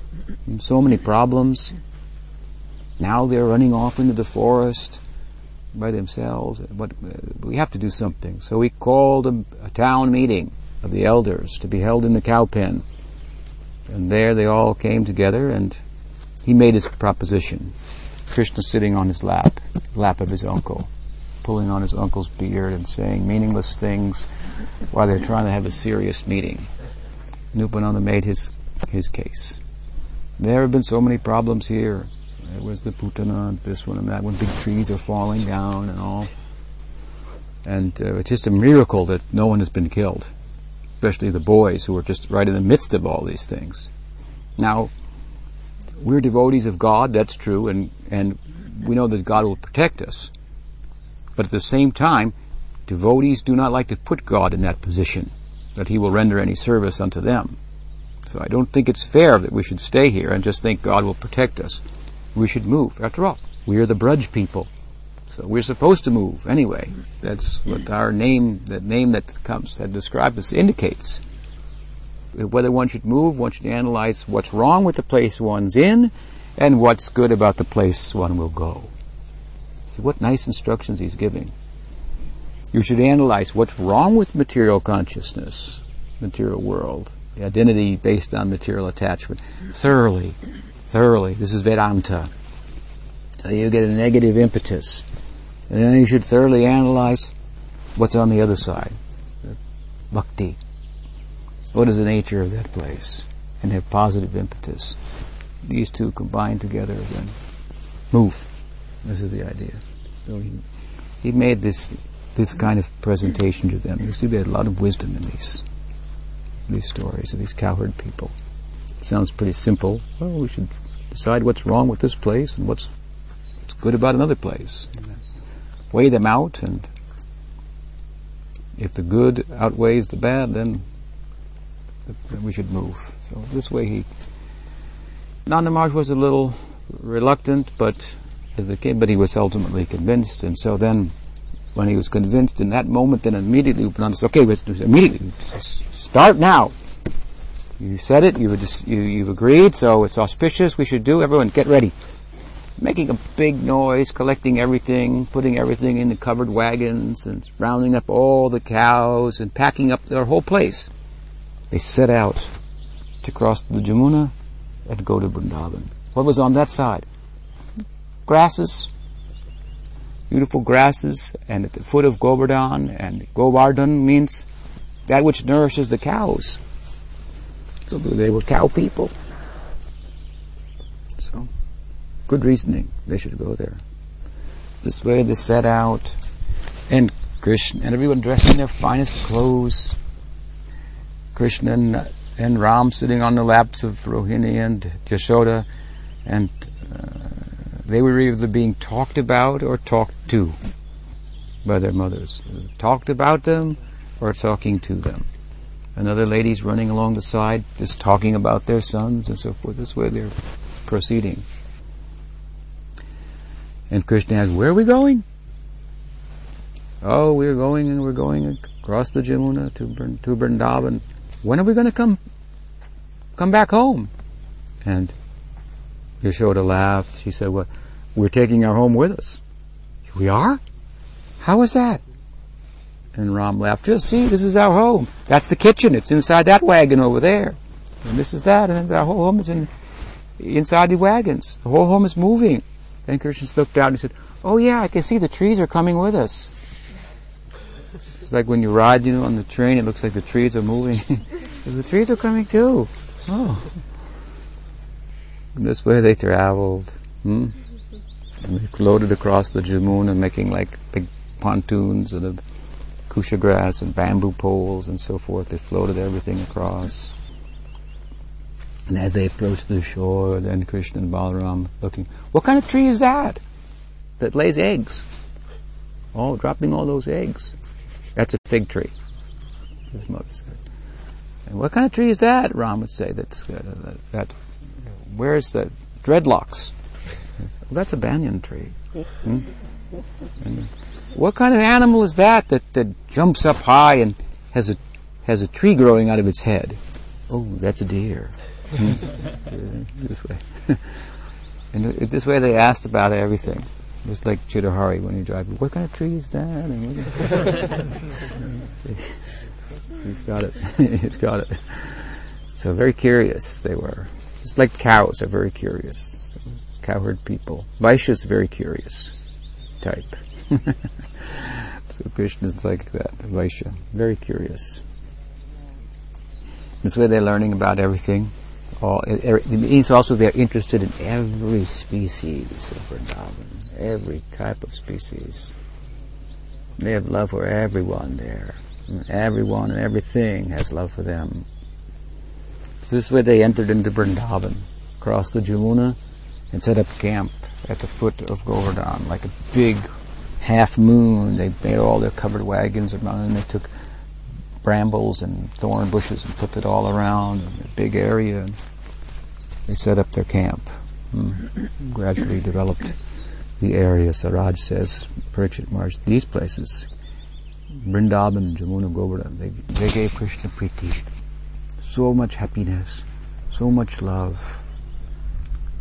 So many problems. Now they're running off into the forest by themselves. But uh, we have to do something. So we called a, a town meeting of the elders to be held in the cow pen. And there they all came together and he made his proposition. Krishna sitting on his lap, lap of his uncle, pulling on his uncle's beard and saying meaningless things while they're trying to have a serious meeting. Upananda made his, his case. There have been so many problems here. There was the Putana, this one and that one. Big trees are falling down and all. And uh, it's just a miracle that no one has been killed, especially the boys who are just right in the midst of all these things. Now, we're devotees of God, that's true, and, and we know that God will protect us. But at the same time, devotees do not like to put God in that position, that He will render any service unto them. So I don't think it's fair that we should stay here and just think God will protect us. We should move. After all, we are the Braj people. So we're supposed to move anyway. That's what mm-hmm. our name, that name that comes, that describes us indicates. Whether one should move, one should analyze what's wrong with the place one's in and what's good about the place one will go. See what nice instructions he's giving. You should analyze what's wrong with material consciousness, material world, the identity based on material attachment, thoroughly, thoroughly. This is Vedanta. So you get a negative impetus. And then you should thoroughly analyze what's on the other side. Bhakti. What is the nature of that place? And have positive impetus. These two combined together then move. This is the idea. So he, he made this this kind of presentation to them. You see, they had a lot of wisdom in these these stories of these cowherd people. It sounds pretty simple. Well, we should decide what's wrong with this place and what's what's good about another place. Weigh them out, and if the good outweighs the bad, then, then we should move. So this way, he Nanda Maharaj was a little reluctant, but as but he was ultimately convinced, and so then when he was convinced in that moment, then immediately Upananda said, okay, let's immediately start now. You said it, you've, you've agreed, so it's auspicious, we should do, everyone get ready. Making a big noise, collecting everything, putting everything in the covered wagons, and rounding up all the cows, and packing up their whole place. They set out to cross the Jamuna and go to Vrindavan. What was on that side? Grasses, beautiful grasses, and at the foot of Govardhan, and Govardhan means that which nourishes the cows. So they were cow people. So, good reasoning. They should go there. This way they set out, and Krishna and everyone dressed in their finest clothes. Krishna and, and Ram sitting on the laps of Rohini and Jashoda, and uh, they were either being talked about or talked to by their mothers. Talked about them or talking to them. And other ladies running along the side, just talking about their sons and so forth. This way they're proceeding. And Krishna asks, where are we going? Oh, we're going and we're going across the Jamuna to, to Vrindavan. When are we going to come, come back home? And Yashoda laughed. She said, well, we're taking our home with us. We are? How is that? And Ram laughed. Just see, this is our home. That's the kitchen. It's inside that wagon over there. And this is that. And our whole home is in, inside the wagons. The whole home is moving. Then Krishna looked out and said, Oh yeah, I can see the trees are coming with us. It's like when you ride, you know, on the train, it looks like the trees are moving. the trees are coming too. Oh. And this way they traveled. Hmm? And they floated across the Jamuna making like big pontoons and a kusha grass and bamboo poles and so forth. They floated everything across. And as they approached the shore, then Krishna and Balaram looking, what kind of tree is that? That lays eggs. Oh, dropping all those eggs. That's a fig tree. mother said. And what kind of tree is that? Ram would say, that's, uh, that, that, where's the dreadlocks? Well, that's a banyan tree. Hmm? And what kind of animal is that, that that jumps up high and has a has a tree growing out of its head? Oh, that's a deer. This way. and this way they asked about everything. Just like Chidahari when you drive, what kind of tree is that? He's got it. He's got it. So very curious they were. Just like cows are very curious. So cowherd people. Vaishya's very curious type. so Krishna is like that, Vaishya. Very curious. This way they're learning about everything. All, it means also they're interested in every species of Vrindavan, every type of species. They have love for everyone there. Everyone and everything has love for them. So this way they entered into Vrindavan, crossed the Jamuna, and set up camp at the foot of Govardhan, like a big half moon. They made all their covered wagons around, and they took brambles and thorn bushes and put it all around a big area. They set up their camp. Mm. Gradually developed the area. So Raj says, Parikshit these places Vrindavan, Jamuna, Govardhan, they, they gave Krishna Priti. So much happiness, so much love.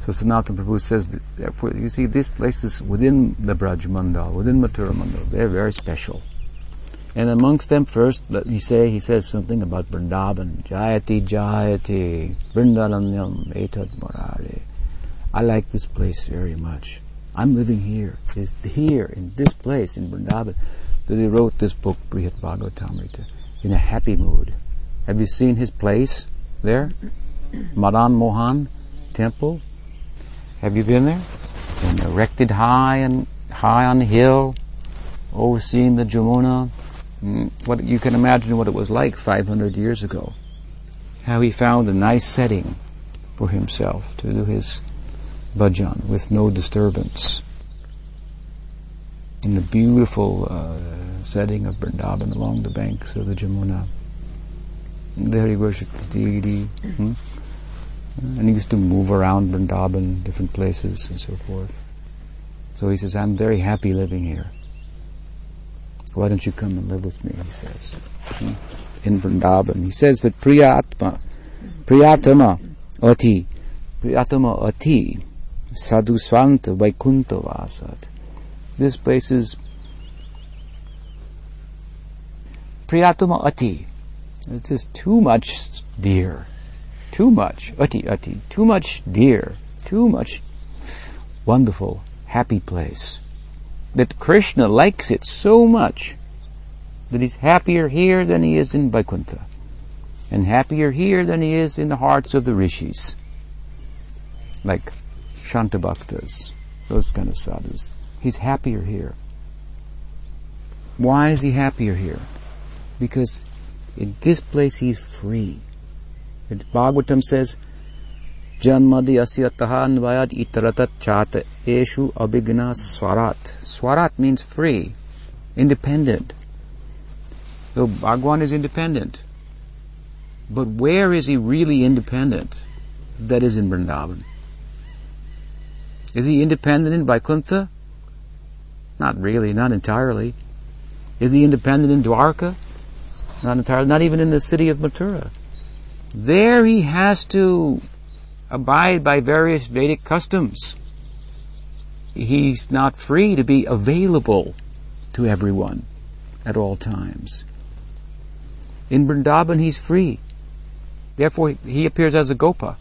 So Sanatana Prabhu says, that, you see, these places within the Braj Mandal, within Mathura Mandal, they're very special. And amongst them first, let me say, he says something about Vrindavan. Jayati Jayati, Vrindavanam Etad Murari. I like this place very much. I'm living here. It's here, in this place, in Vrindavan that he wrote this book, Brihad Bhagavatamrita, in a happy mood. Have you seen his place there? Madan Mohan Temple? Have you been there? And erected high and high on the hill, overseeing the Jamuna. Mm, what you can imagine what it was like 500 years ago. How he found a nice setting for himself to do his bhajan with no disturbance in the beautiful uh, setting of Vrindavan along the banks of the Jamuna. There he worshipped the deity. Hmm? And he used to move around Vrindavan, different places and so forth. So he says, I'm very happy living here. Why don't you come and live with me, he says. Hmm? In Vrindavan. He says that Priyatma, Priyatama Ati, Priyatama Ati, Sadhu Swanta Vaikuntha Vasat this place is Priyatama Ati. It's just too much dear. Too much. Ati Ati. Too much dear. Too much wonderful, happy place. That Krishna likes it so much that he's happier here than he is in Vaikuntha. And happier here than he is in the hearts of the rishis. Like Shantabhaktas, those kind of sadhus. He's happier here. Why is he happier here? Because in this place he's free. And Bhagavatam says, Janmadi asyataha vayad itaratat chata eshu abhigna swarat. Swarat means free, independent. So Bhagwan is independent. But where is he really independent? That is in Vrindavan. Is he independent in Vaikuntha? Not really, not entirely. Is he independent in Dwarka? Not entirely, not even in the city of Mathura. There he has to abide by various Vedic customs. He's not free to be available to everyone at all times. In Vrindavan, he's free. Therefore, he appears as a gopa.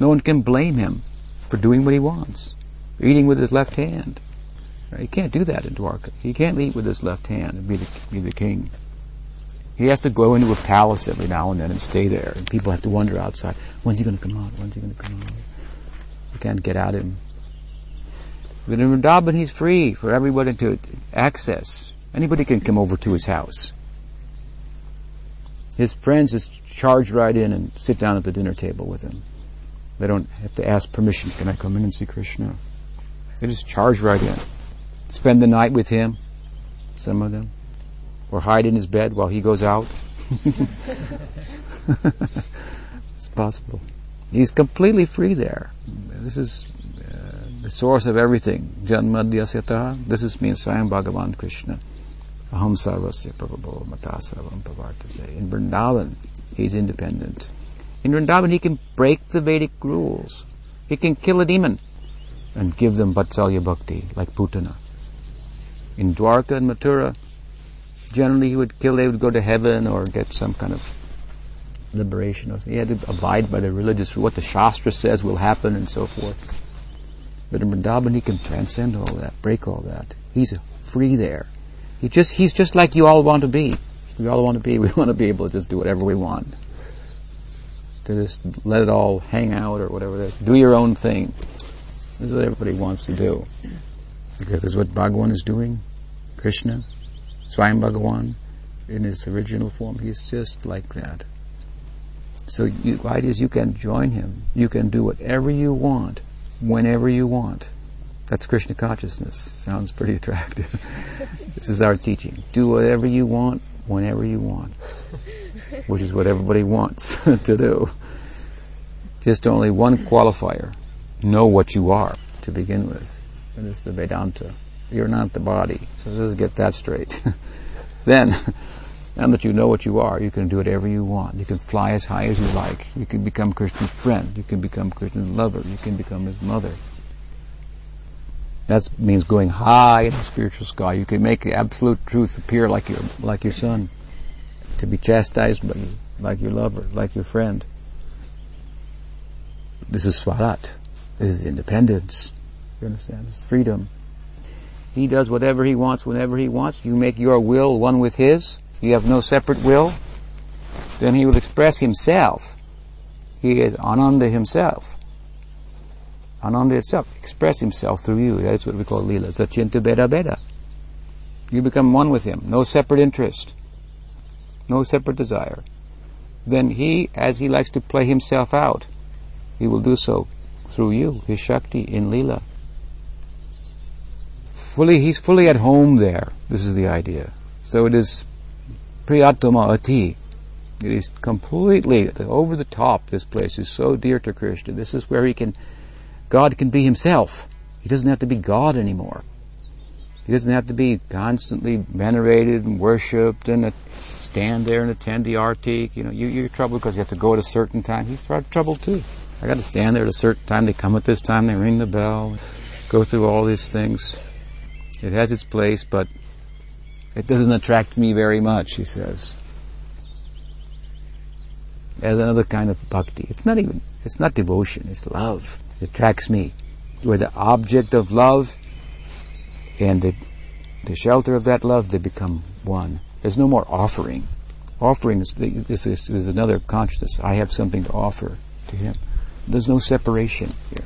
No one can blame him for doing what he wants, eating with his left hand. He can't do that in Dwarka. He can't eat with his left hand and be the, be the king. He has to go into a palace every now and then and stay there. And people have to wonder outside, when's he going to come out? When's he going to come out? You can't get at him. But in Vrindavan, he's free for everybody to access. Anybody can come over to his house. His friends just charge right in and sit down at the dinner table with him. They don't have to ask permission. Can I come in and see Krishna? They just charge right in spend the night with him, some of them, or hide in his bed while he goes out. it's possible. He's completely free there. This is uh, the source of everything. Janmadhyasyata. This is means Swayam Bhagavan Krishna. Aham sarvasya prabhavo matasavam pavartate. In Vrindavan, he's independent. In Vrindavan, he can break the Vedic rules. He can kill a demon and give them Vatsalya Bhakti, like Putana. In Dwarka and Mathura, generally he would kill, they would go to heaven or get some kind of liberation. Or he had to abide by the religious, what the Shastra says will happen and so forth. But in Vrindavan he can transcend all that, break all that. He's free there. He just, he's just like you all want to be. We all want to be, we want to be able to just do whatever we want. To just let it all hang out or whatever. Do your own thing. This is what everybody wants to do. Because this is what Bhagavan is doing. Krishna, Swayam Bhagavan, in his original form, he's just like that. So you, the idea is you can join him. You can do whatever you want, whenever you want. That's Krishna consciousness. Sounds pretty attractive. this is our teaching. Do whatever you want, whenever you want. Which is what everybody wants to do. Just only one qualifier. Know what you are to begin with. And it's the Vedanta. You're not the body. So let's get that straight. then, now that you know what you are, you can do whatever you want. You can fly as high as you like. You can become Krishna's friend. You can become Krishna's lover. You can become his mother. That means going high in the spiritual sky. You can make the absolute truth appear like your like your son, to be chastised by you, like your lover, like your friend. This is swarat. This is independence. You understand? It's freedom. He does whatever he wants whenever he wants. You make your will one with his. You have no separate will. Then he will express himself. He is Ananda himself. Ananda itself express himself through you. That's what we call Leela. Sachinta Beda Beda. You become one with him. No separate interest. No separate desire. Then he, as he likes to play himself out, he will do so through you, his Shakti in Leela fully, he's fully at home there. This is the idea. So it is priyatama ati. It is completely over the top. This place is so dear to Krishna. This is where he can, God can be himself. He doesn't have to be God anymore. He doesn't have to be constantly venerated and worshipped and stand there and attend the arti. You know, you, you're troubled because you have to go at a certain time. He's troubled too. I got to stand there at a certain time. They come at this time. They ring the bell. Go through all these things. It has its place, but it doesn't attract me very much, he says. As another kind of bhakti. It's not even, it's not devotion, it's love. It attracts me. Where the object of love and the, the shelter of that love, they become one. There's no more offering. Offering is, this is, is another consciousness. I have something to offer to him. There's no separation here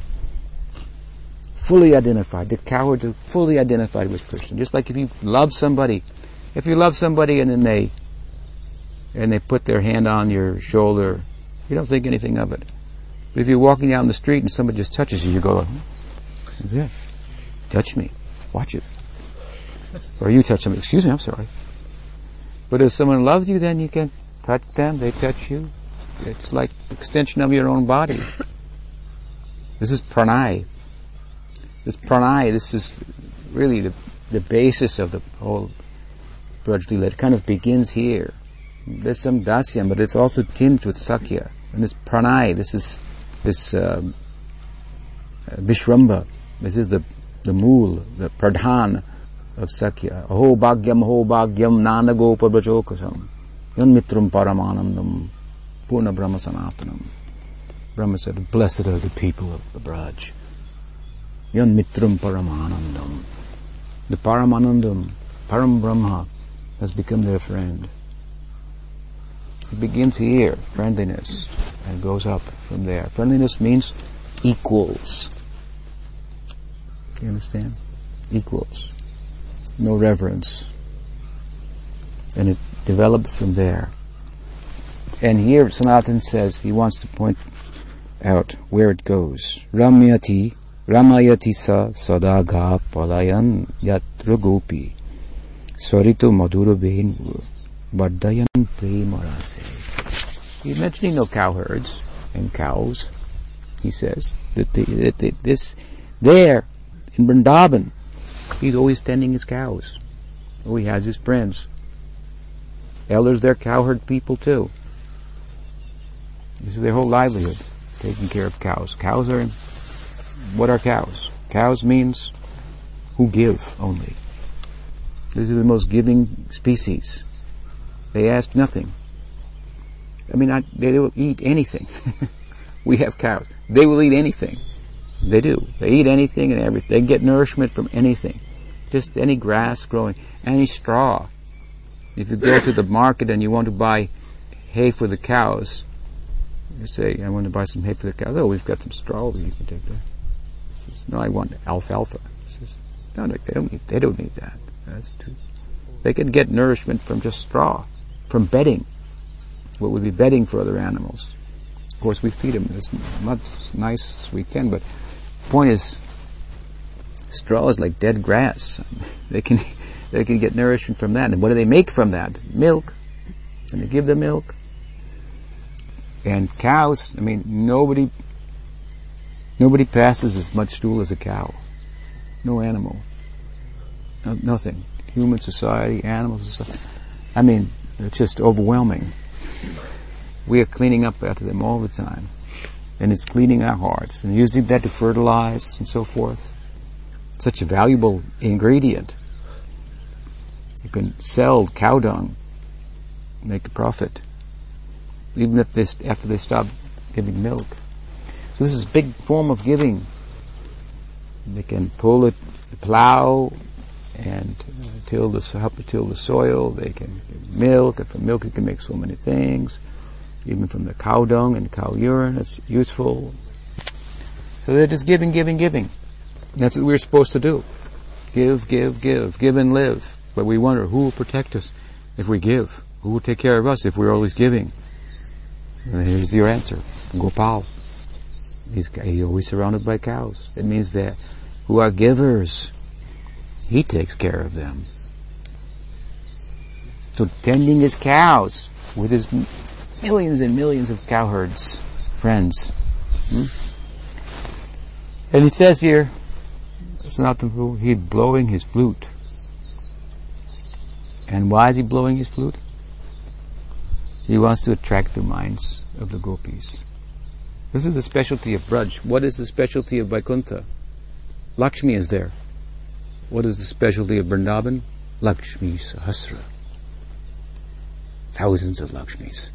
fully identified. The cowards are fully identified with Krishna. Just like if you love somebody, if you love somebody and then they and they put their hand on your shoulder, you don't think anything of it. But if you're walking down the street and somebody just touches you, you go, hmm, yeah, touch me, watch it. Or you touch somebody, excuse me, I'm sorry. But if someone loves you, then you can touch them, they touch you. It's like extension of your own body. This is pranay, this pranay, this is really the, the basis of the whole Braj It kind of begins here. There's some dasyam, but it's also tinged with sakhya. And this pranay, this is this uh, this is the the mool, the pradhan of sakhya. Aho bhagyam, aho bhagyam, nanagopa brajokasam. Yan mitram paramanandam, purna brahma sanatanam. Brahma said, blessed are the people of the Braj. Yan mitram paramanandam. The paramanandam, param brahma, has become their friend. It begins here, friendliness, and goes up from there. Friendliness means equals. You understand? Equals. No reverence. And it develops from there. And here Sanatan says he wants to point out where it goes. Ramyati Ramayati sa sadagha palayan yatra gopi swarito madura behinvur Vardayan Premarase. He's mentioning no cowherds and cows. He says that, the, that the, this there in Vrindavan, he's always tending his cows. Oh, he has his friends. Elders, they're cowherd people too. This is their whole livelihood, taking care of cows. Cows are, what are cows? Cows means who give only. These are the most giving species. They ask nothing. I mean, I, they will eat anything. we have cows. They will eat anything. They do. They eat anything and everything. They get nourishment from anything. Just any grass growing, any straw. If you go to the market and you want to buy hay for the cows, you say, I want to buy some hay for the cows. Oh, we've got some straw you can take there. No, I want alfalfa. Says, no, they don't need, they don't need that. That's too, they can get nourishment from just straw, from bedding. What would be bedding for other animals. Of course, we feed them as much nice as we can, but the point is, straw is like dead grass. They can, they can get nourishment from that. And what do they make from that? Milk. And they give them milk. And cows, I mean, nobody, nobody passes as much stool as a cow. No animal. No, nothing. Human society, animal society. I mean, it's just overwhelming. We are cleaning up after them all the time. And it's cleaning our hearts and using that to fertilize and so forth. Such a valuable ingredient. You can sell cow dung, make a profit even if they, after they stop giving milk. So this is a big form of giving. They can pull it, plow, and uh, till the help to till the soil. They can milk, and from milk you can make so many things. Even from the cow dung and cow urine, it's useful. So they're just giving, giving, giving. That's what we're supposed to do. Give, give, give, give and live. But we wonder who will protect us if we give. Who will take care of us if we're always giving? And here's your answer. Gopal. He's, he's always surrounded by cows. It means that who are givers, he takes care of them. So tending his cows with his millions and millions of cowherds, friends. Hmm? And he says here, it's not the rule, he's blowing his flute. And why is he blowing his flute? He wants to attract the minds of the gopis. This is the specialty of Braj. What is the specialty of Vaikuntha? Lakshmi is there. What is the specialty of Vrindavan? Lakshmi Sahasra. Thousands of Lakshmis.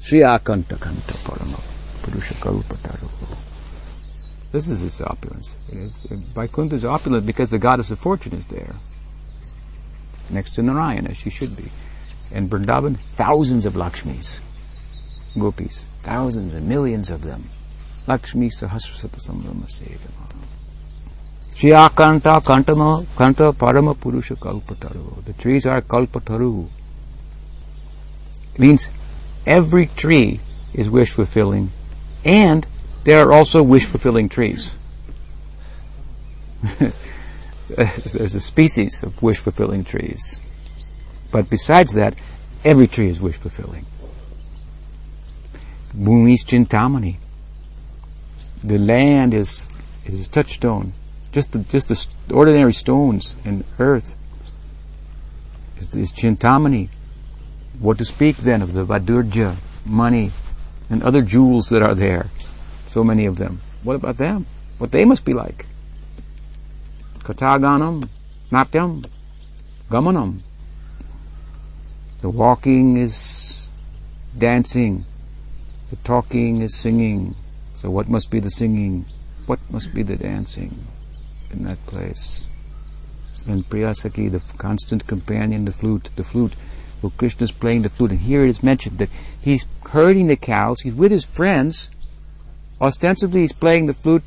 Sri Akanta Kanta Parama. This is its uh, opulence. Vaikuntha is opulent because the goddess of fortune is there. Next to Narayana, as she should be. In Vrindavan, thousands of Lakshmis, gopis, thousands and millions of them. Lakshmi Sahasrasata Sambrama Sevama. Shiyakanta Kantama Kanta Parama Purusha Kalpataru. The trees are Kalpataru. It means every tree is wish fulfilling and there are also wish fulfilling trees. There's a species of wish fulfilling trees. But besides that, every tree is wish fulfilling. Bhumi's Chintamani. The land is is a touchstone. Just the just the ordinary stones and earth is, is Chintamani. What to speak then of the Vadurja, money, and other jewels that are there? So many of them. What about them? What they must be like? Kataganam, Natyam, Gamanam. The walking is dancing. The talking is singing. So what must be the singing? What must be the dancing in that place? And Priyasaki, the constant companion, the flute, the flute. Well, Krishna's playing the flute, and here it is mentioned that he's herding the cows, he's with his friends. Ostensibly he's playing the flute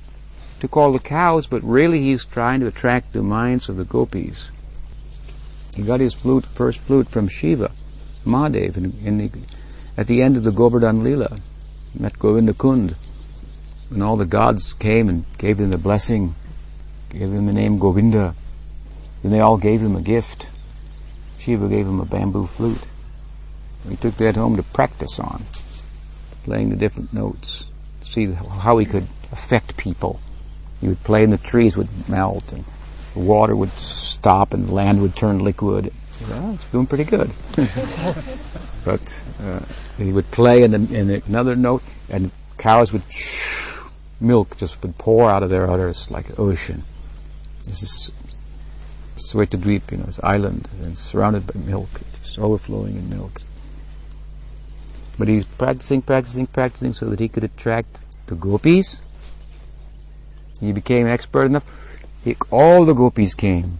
to call the cows, but really he's trying to attract the minds of the gopis. He got his flute, first flute from Shiva. Mahadev in, in the, at the end of the Govardhan Lila. Met Govinda Kund. And all the gods came and gave him the blessing, gave him the name Govinda. Then they all gave him a gift. Shiva gave him a bamboo flute. He took that home to practice on, playing the different notes, see how he could affect people. He would play and the trees would melt and the water would stop and the land would turn liquid. Well, it's doing pretty good. but uh, he would play and another note and cows would milk just would pour out of their udders like an ocean. This is Svetadweep, you know, it's island and surrounded by milk, just overflowing in milk. But he's practicing, practicing, practicing so that he could attract the gopis. He became expert enough. He, all the gopis came.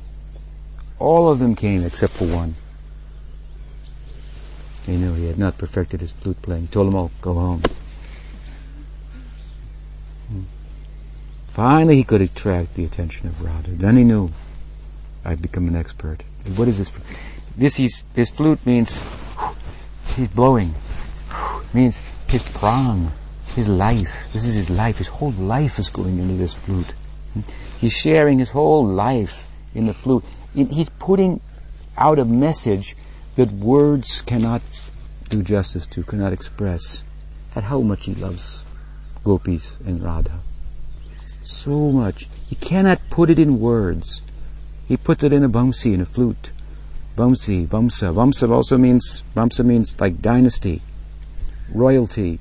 All of them came except for one. He knew he had not perfected his flute playing. Told them all, go home. Hmm. Finally, he could attract the attention of Radha. Then he knew, I've become an expert. What is this? This is, his flute means he's blowing. Means his pran, his life. This is his life. His whole life is going into this flute. Hmm. He's sharing his whole life in the flute. He's putting out a message that words cannot do justice to, cannot express. At how much he loves gopis and Radha. So much. He cannot put it in words. He puts it in a bamsi, in a flute. Bamsi, vamsa. Vamsa also means, vamsa means like dynasty, royalty.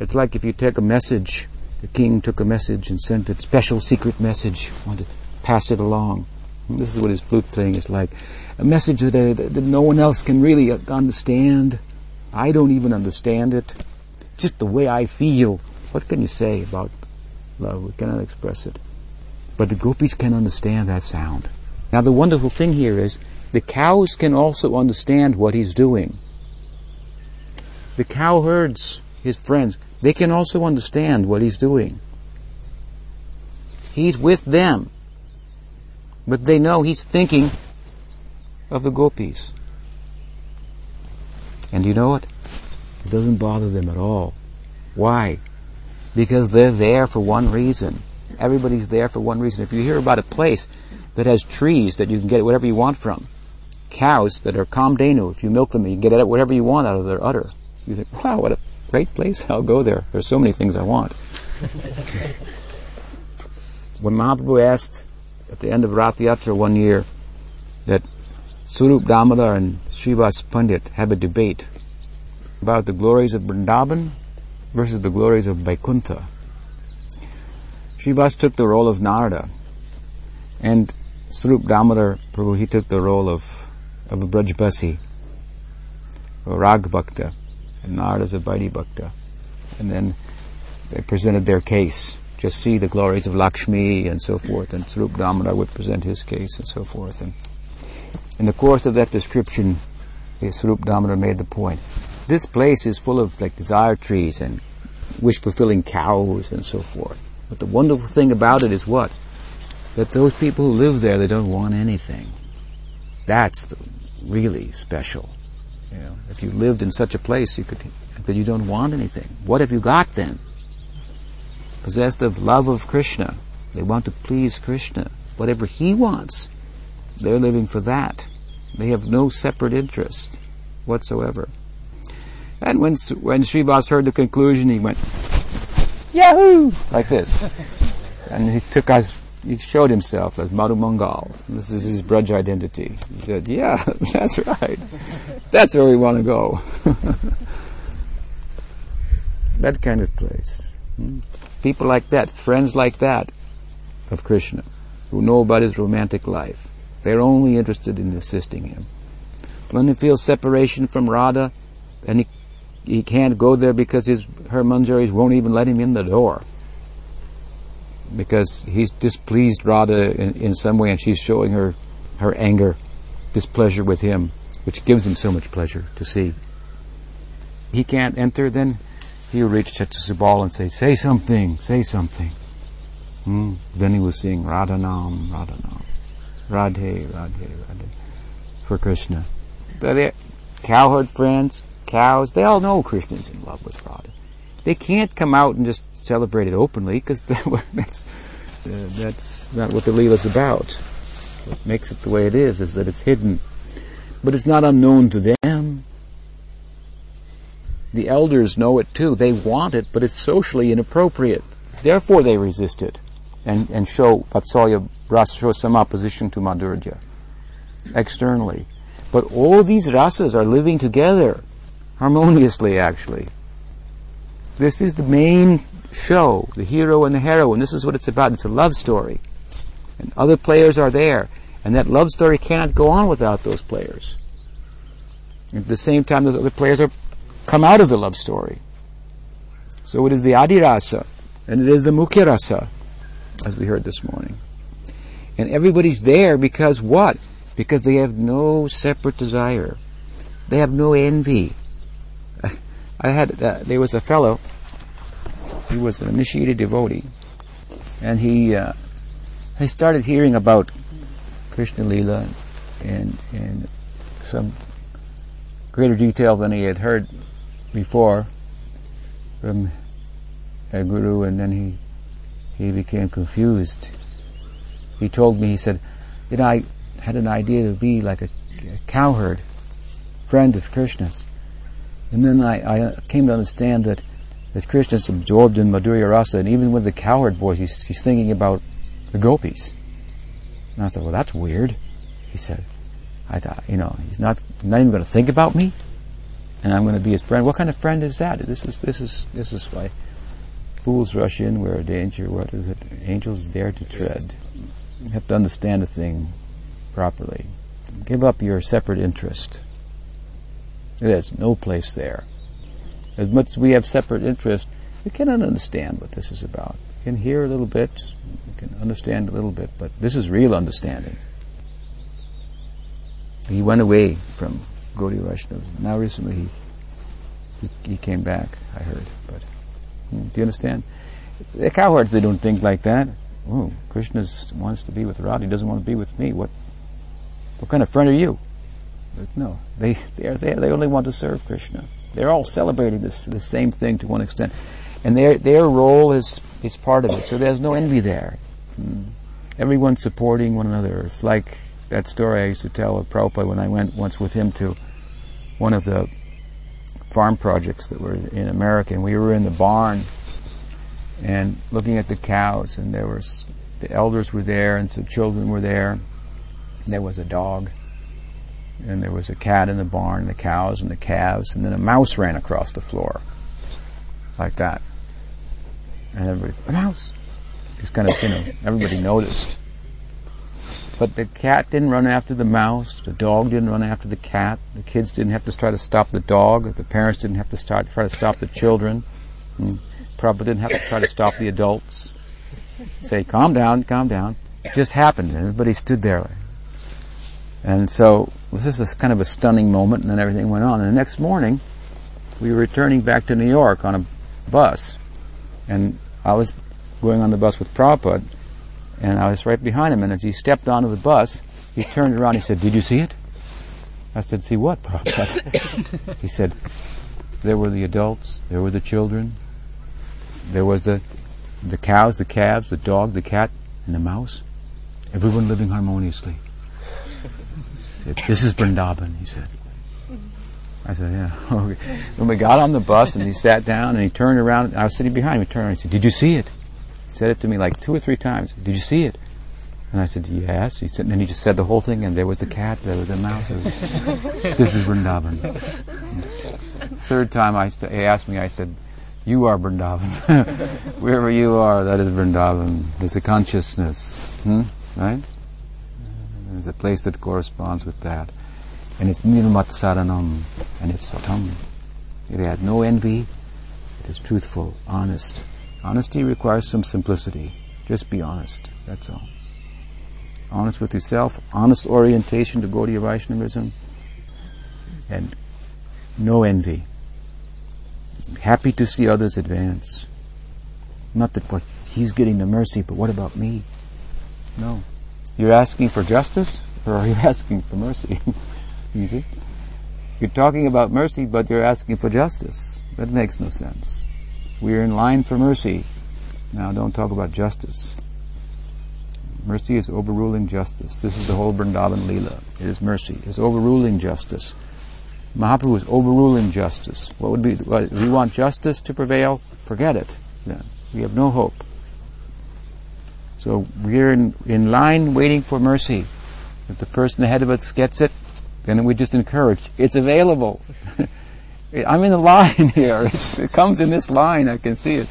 It's like if you take a message, the king took a message and sent a special secret message, wanted to pass it along. This is what his flute playing is like. A message that, uh, that no one else can really understand. I don't even understand it. Just the way I feel. What can you say about love? We cannot express it. But the gopis can understand that sound. Now the wonderful thing here is the cows can also understand what he's doing. The cowherds, his friends, they can also understand what he's doing. He's with them. But they know he's thinking of the gopis. And you know what? It doesn't bother them at all. Why? Because they're there for one reason. Everybody's there for one reason. If you hear about a place that has trees that you can get whatever you want from, cows that are kamdhenu, if you milk them, you can get whatever you want out of their udder. You think, wow, what a great place. I'll go there. There's so many things I want. when Mahaprabhu asked at the end of Rath Yatra one year that Swarup Damodar and Srivas Pandit have a debate about the glories of Vrindavan versus the glories of Vaikuntha. Srivas took the role of Narada, and Swarup Damodar Prabhu, he took the role of, of a Brajbasi, a Rag Bhakta, and Narada's a Vaidhi Bhakta. And then they presented their case just see the glories of Lakshmi and so forth, and Swarup Damodar would present his case and so forth. And in the course of that description, Swarup Damodar made the point. This place is full of like desire trees and wish-fulfilling cows and so forth. But the wonderful thing about it is what? That those people who live there, they don't want anything. That's the, really special. You know, if you lived in such a place, you could, but you don't want anything. What have you got then? possessed of love of Krishna. They want to please Krishna. Whatever he wants, they're living for that. They have no separate interest whatsoever. And when, when Srivas heard the conclusion, he went, Yahoo! Like this. and he took us, he showed himself as Madhu Mangal. This is his Braj identity. He said, yeah, that's right. That's where we want to go. that kind of place. Hmm? people like that, friends like that of Krishna, who know about his romantic life. They're only interested in assisting him. He feels separation from Radha, and he, he can't go there because his, her manjaris won't even let him in the door. Because he's displeased Radha in, in some way and she's showing her, her anger, displeasure with him, which gives him so much pleasure to see. He can't enter, then he would reach to Subal and say, say something, say something. Hmm? Then he was sing Radhanam, Radhanam, Radhe, Radhe, Radhe, for Krishna. they cowherd friends, cows, they all know Krishna's in love with Radha. They can't come out and just celebrate it openly because that's, uh, that's not what the Leela's about. What makes it the way it is is that it's hidden. But it's not unknown to them. The elders know it too. They want it, but it's socially inappropriate. Therefore they resist it and, and show Vatsalya rasa, some opposition to Madhurya externally. But all these rasas are living together harmoniously actually. This is the main show, the hero and the heroine. This is what it's about. It's a love story. And other players are there. And that love story cannot go on without those players. At the same time, those other players are come out of the love story. So it is the Adirasa, and it is the Mukhya Rasa, as we heard this morning. And everybody's there because what? Because they have no separate desire. They have no envy. I had, uh, there was a fellow, he was an initiated devotee, and he, uh, started hearing about Krishna Lila and, and some greater detail than he had heard before from a guru, and then he he became confused. He told me, he said, you know, I had an idea to be like a, a cowherd, friend of Krishna's, and then I, I uh, came to understand that that Krishna's absorbed in Madhurya Rasa, and even with the cowherd voice, he's, he's thinking about the gopis. And I thought, well, that's weird. He said, I thought, you know, he's not not even going to think about me and I'm going to be his friend. What kind of friend is that? This is this is this is why fools rush in where danger. What is it? Angels dare to tread. You have to understand a thing properly. Give up your separate interest. It has no place there. As much as we have separate interest, we cannot understand what this is about. We can hear a little bit, we can understand a little bit, but this is real understanding. He went away from Gaudiya Vaishnava. Now recently he, he, he came back, I heard. But hmm, do you understand? The cowherds they don't think like that. Oh, Krishna wants to be with Radha. He doesn't want to be with me. What what kind of friend are you? But no, they they are there. They only want to serve Krishna. They're all celebrating this the same thing to one extent, and their their role is is part of it. So there's no envy there. Hmm. Everyone's supporting one another. It's like that story I used to tell of Prabhupada when I went once with him to one of the farm projects that were in America, and we were in the barn and looking at the cows, and there was the elders were there, and some children were there. There was a dog, and there was a cat in the barn, the cows and the calves, and then a mouse ran across the floor, like that. And everybody, a mouse. Just kind of, you know, everybody noticed. But the cat didn't run after the mouse. The dog didn't run after the cat. The kids didn't have to try to stop the dog. The parents didn't have to start try to stop the children. And probably didn't have to try to stop the adults. Say, calm down, calm down. It just happened. Everybody stood there. And so this is kind of a stunning moment, and then everything went on. And the next morning, we were returning back to New York on a bus, and I was going on the bus with Prabhupada, and I was right behind him, and as he stepped onto the bus, he turned around, he said, did you see it? I said, see what, Prabhupada? he said, there were the adults, there were the children, there was the, the cows, the calves, the dog, the cat, and the mouse. Everyone living harmoniously. Said, this is Vrindavan, he said. I said, yeah. Okay. When we got on the bus and he sat down and he turned around, I was sitting behind him, he turned around and he said, did you see it? He said it to me like two or three times. Did you see it? And I said, yes. He said, and then he just said the whole thing, and there was the cat, there was the mouse. Was, this is Vrindavan. Third time I st- he asked me, I said, you are Vrindavan. Wherever you are, that is Vrindavan. There's a consciousness. Hmm? Right? There's a place that corresponds with that. And it's Nirmat Saranam, and it's Satam. It had no envy. It is truthful, honest. Honesty requires some simplicity. Just be honest. That's all. Honest with yourself, honest orientation to Gaudiya Vaishnavism, and no envy. Happy to see others advance. Not that what he's getting the mercy, but what about me? No. You're asking for justice, or are you asking for mercy? Easy. You're talking about mercy, but you're asking for justice. That makes no sense. We are in line for mercy. Now don't talk about justice. Mercy is overruling justice. This is the whole Vrindavan Leela. It is mercy. It's overruling justice. Mahaprabhu is overruling justice. What would be, what, we want justice to prevail, forget it. Then. We have no hope. So we're in, in line waiting for mercy. If the person ahead of us gets it, then we just encourage. It's available. I'm in the line here. It's, it comes in this line. I can see it.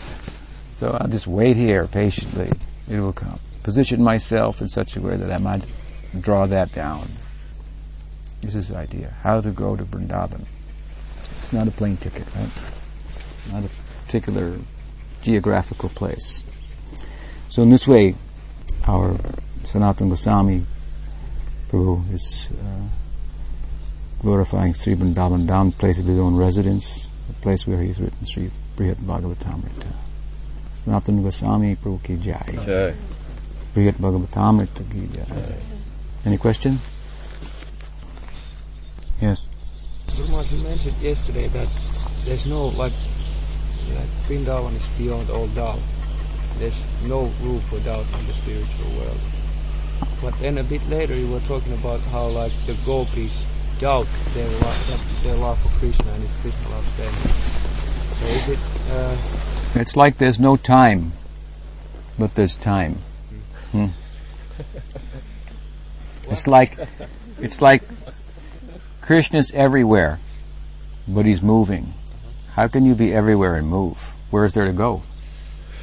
So I'll just wait here patiently. It will come. Position myself in such a way that I might draw that down. This is the idea. How to go to Vrindavan. It's not a plane ticket, right? Not a particular geographical place. So in this way, our Sanatana Goswami Prabhu is uh, glorifying Sri Vrindavan dham place of his own residence, the place where he's written Sri Brihat Bhagavatamrita. Sanatana Goswami Prabhu ki jai. jai. Brihat Bhagavatamrita ki jai. Any question? Yes. Gurmat, you mentioned yesterday that there's no, like, that Vrindavan is beyond all doubt. There's no room for doubt in the spiritual world. But then a bit later you were talking about how, like, the gopis doubt their love, their love for Krishna and if Krishna loves them. So is it... Uh, it's like there's no time, but there's time. Hmm. it's like, it's like Krishna's everywhere, but he's moving. How can you be everywhere and move? Where is there to go?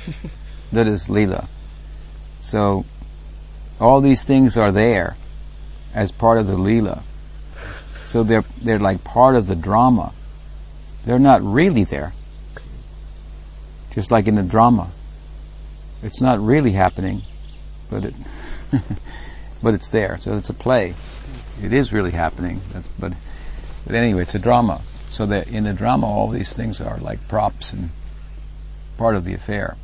that is Leela. So, all these things are there as part of the Leela. So they're, they're like part of the drama. They're not really there. Just like in a drama. It's not really happening, but it, but it's there. So it's a play it is really happening. But but anyway, it's a drama. So that in the drama, all these things are like props and part of the affair.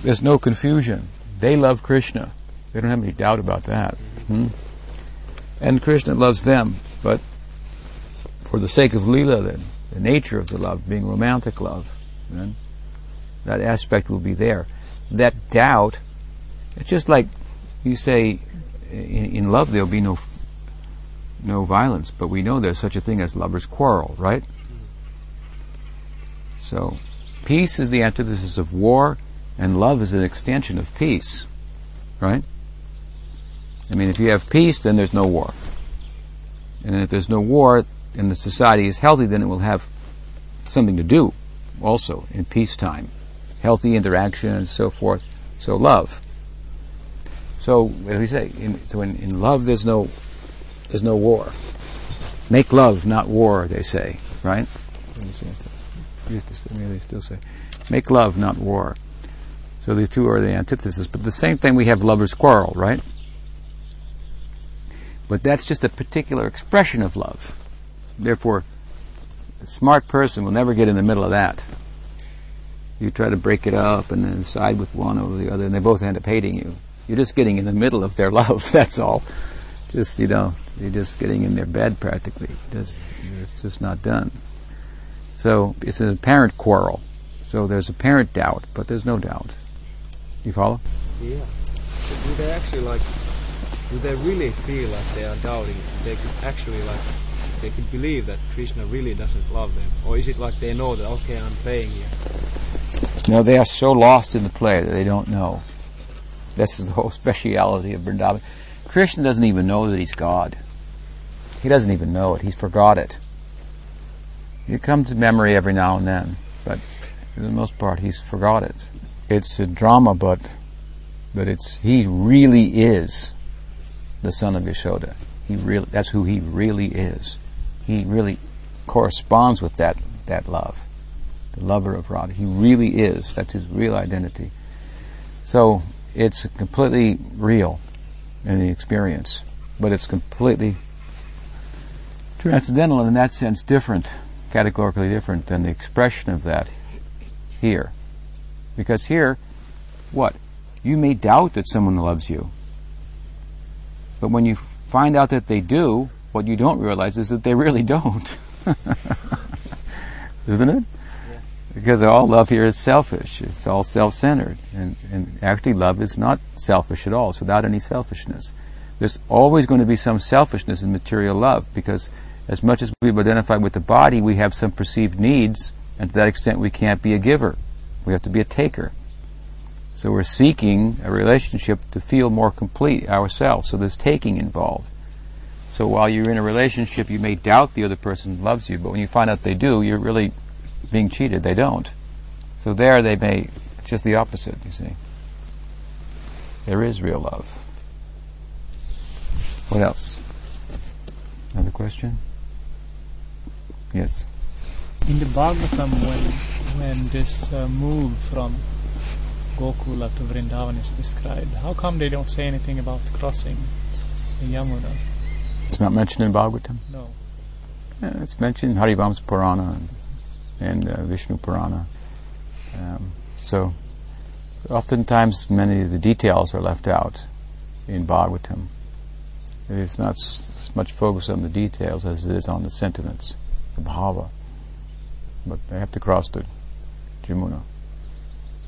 There's no confusion. They love Krishna. They don't have any doubt about that. Hmm? And Krishna loves them, but for the sake of Leela, the, the nature of the love being romantic love, then that aspect will be there. That doubt, it's just like you say, in, in love there'll be no no violence, but we know there's such a thing as lovers' quarrel, right? So, peace is the antithesis of war, and love is an extension of peace, right? I mean, if you have peace, then there's no war. And if there's no war, and the society is healthy, then it will have something to do also in peacetime. Healthy interaction and so forth. So love. So, do we say? In, so in, in love, there's no, there's no war. Make love, not war, they say, right? Used to they still say, make love, not war. So these two are the antithesis. But the same thing, we have lovers' quarrel, right? But that's just a particular expression of love. Therefore, a smart person will never get in the middle of that. You try to break it up and then side with one over the other, and they both end up hating you. You're just getting in the middle of their love. That's all. Just you know, you're just getting in their bed practically. Just, it's just not done. So it's an apparent quarrel. So there's apparent doubt, but there's no doubt. You follow? Yeah. do they actually like? Do they really feel like they are doubting? They could actually like they could believe that Krishna really doesn't love them, or is it like they know that okay, I'm playing here? No, they are so lost in the play that they don't know. This is the whole speciality of Vrindavan. Krishna doesn't even know that he's God. He doesn't even know it. He's forgot it. It comes to memory every now and then, but for the most part, he's forgot it. It's a drama, but but it's he really is the son of Yashoda. He really that's who he really is. He really corresponds with that that love, the lover of Radha. He really is. That's his real identity. So it's completely real in the experience, but it's completely transcendental and in that sense different, categorically different than the expression of that here. Because here, what? You may doubt that someone loves you. But when you find out that they do, what you don't realize is that they really don't. Isn't it? Because all love here is selfish. It's all self-centered. And, and actually love is not selfish at all. It's without any selfishness. There's always going to be some selfishness in material love because as much as we've identified with the body, we have some perceived needs, and to that extent we can't be a giver. We have to be a taker. So we're seeking a relationship to feel more complete ourselves. So there's taking involved. So while you're in a relationship, you may doubt the other person loves you, but when you find out they do, you're really being cheated. They don't. So there they may, it's just the opposite, you see. There is real love. What else? Another question? Yes. In the Bhagavatam, when when this uh, move from Gokula to Vrindavan is described, how come they don't say anything about crossing the Yamuna? It's not mentioned in Bhagavatam? No. Yeah, it's mentioned in Harivamsa Purana and, and uh, Vishnu Purana. Um, so, oftentimes many of the details are left out in Bhagavatam. It is not s- much focus on the details as it is on the sentiments, the bhava. But they have to cross the Jamuna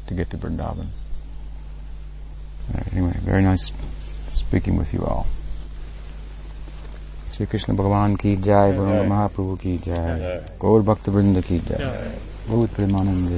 to get to Vrindavan. Anyway, very nice speaking with you all. Shri Krishna भगवान की जय गुरु महाप्रभु की जय गौर भक्त वृंद की जय। बहुत प्रेमानंद।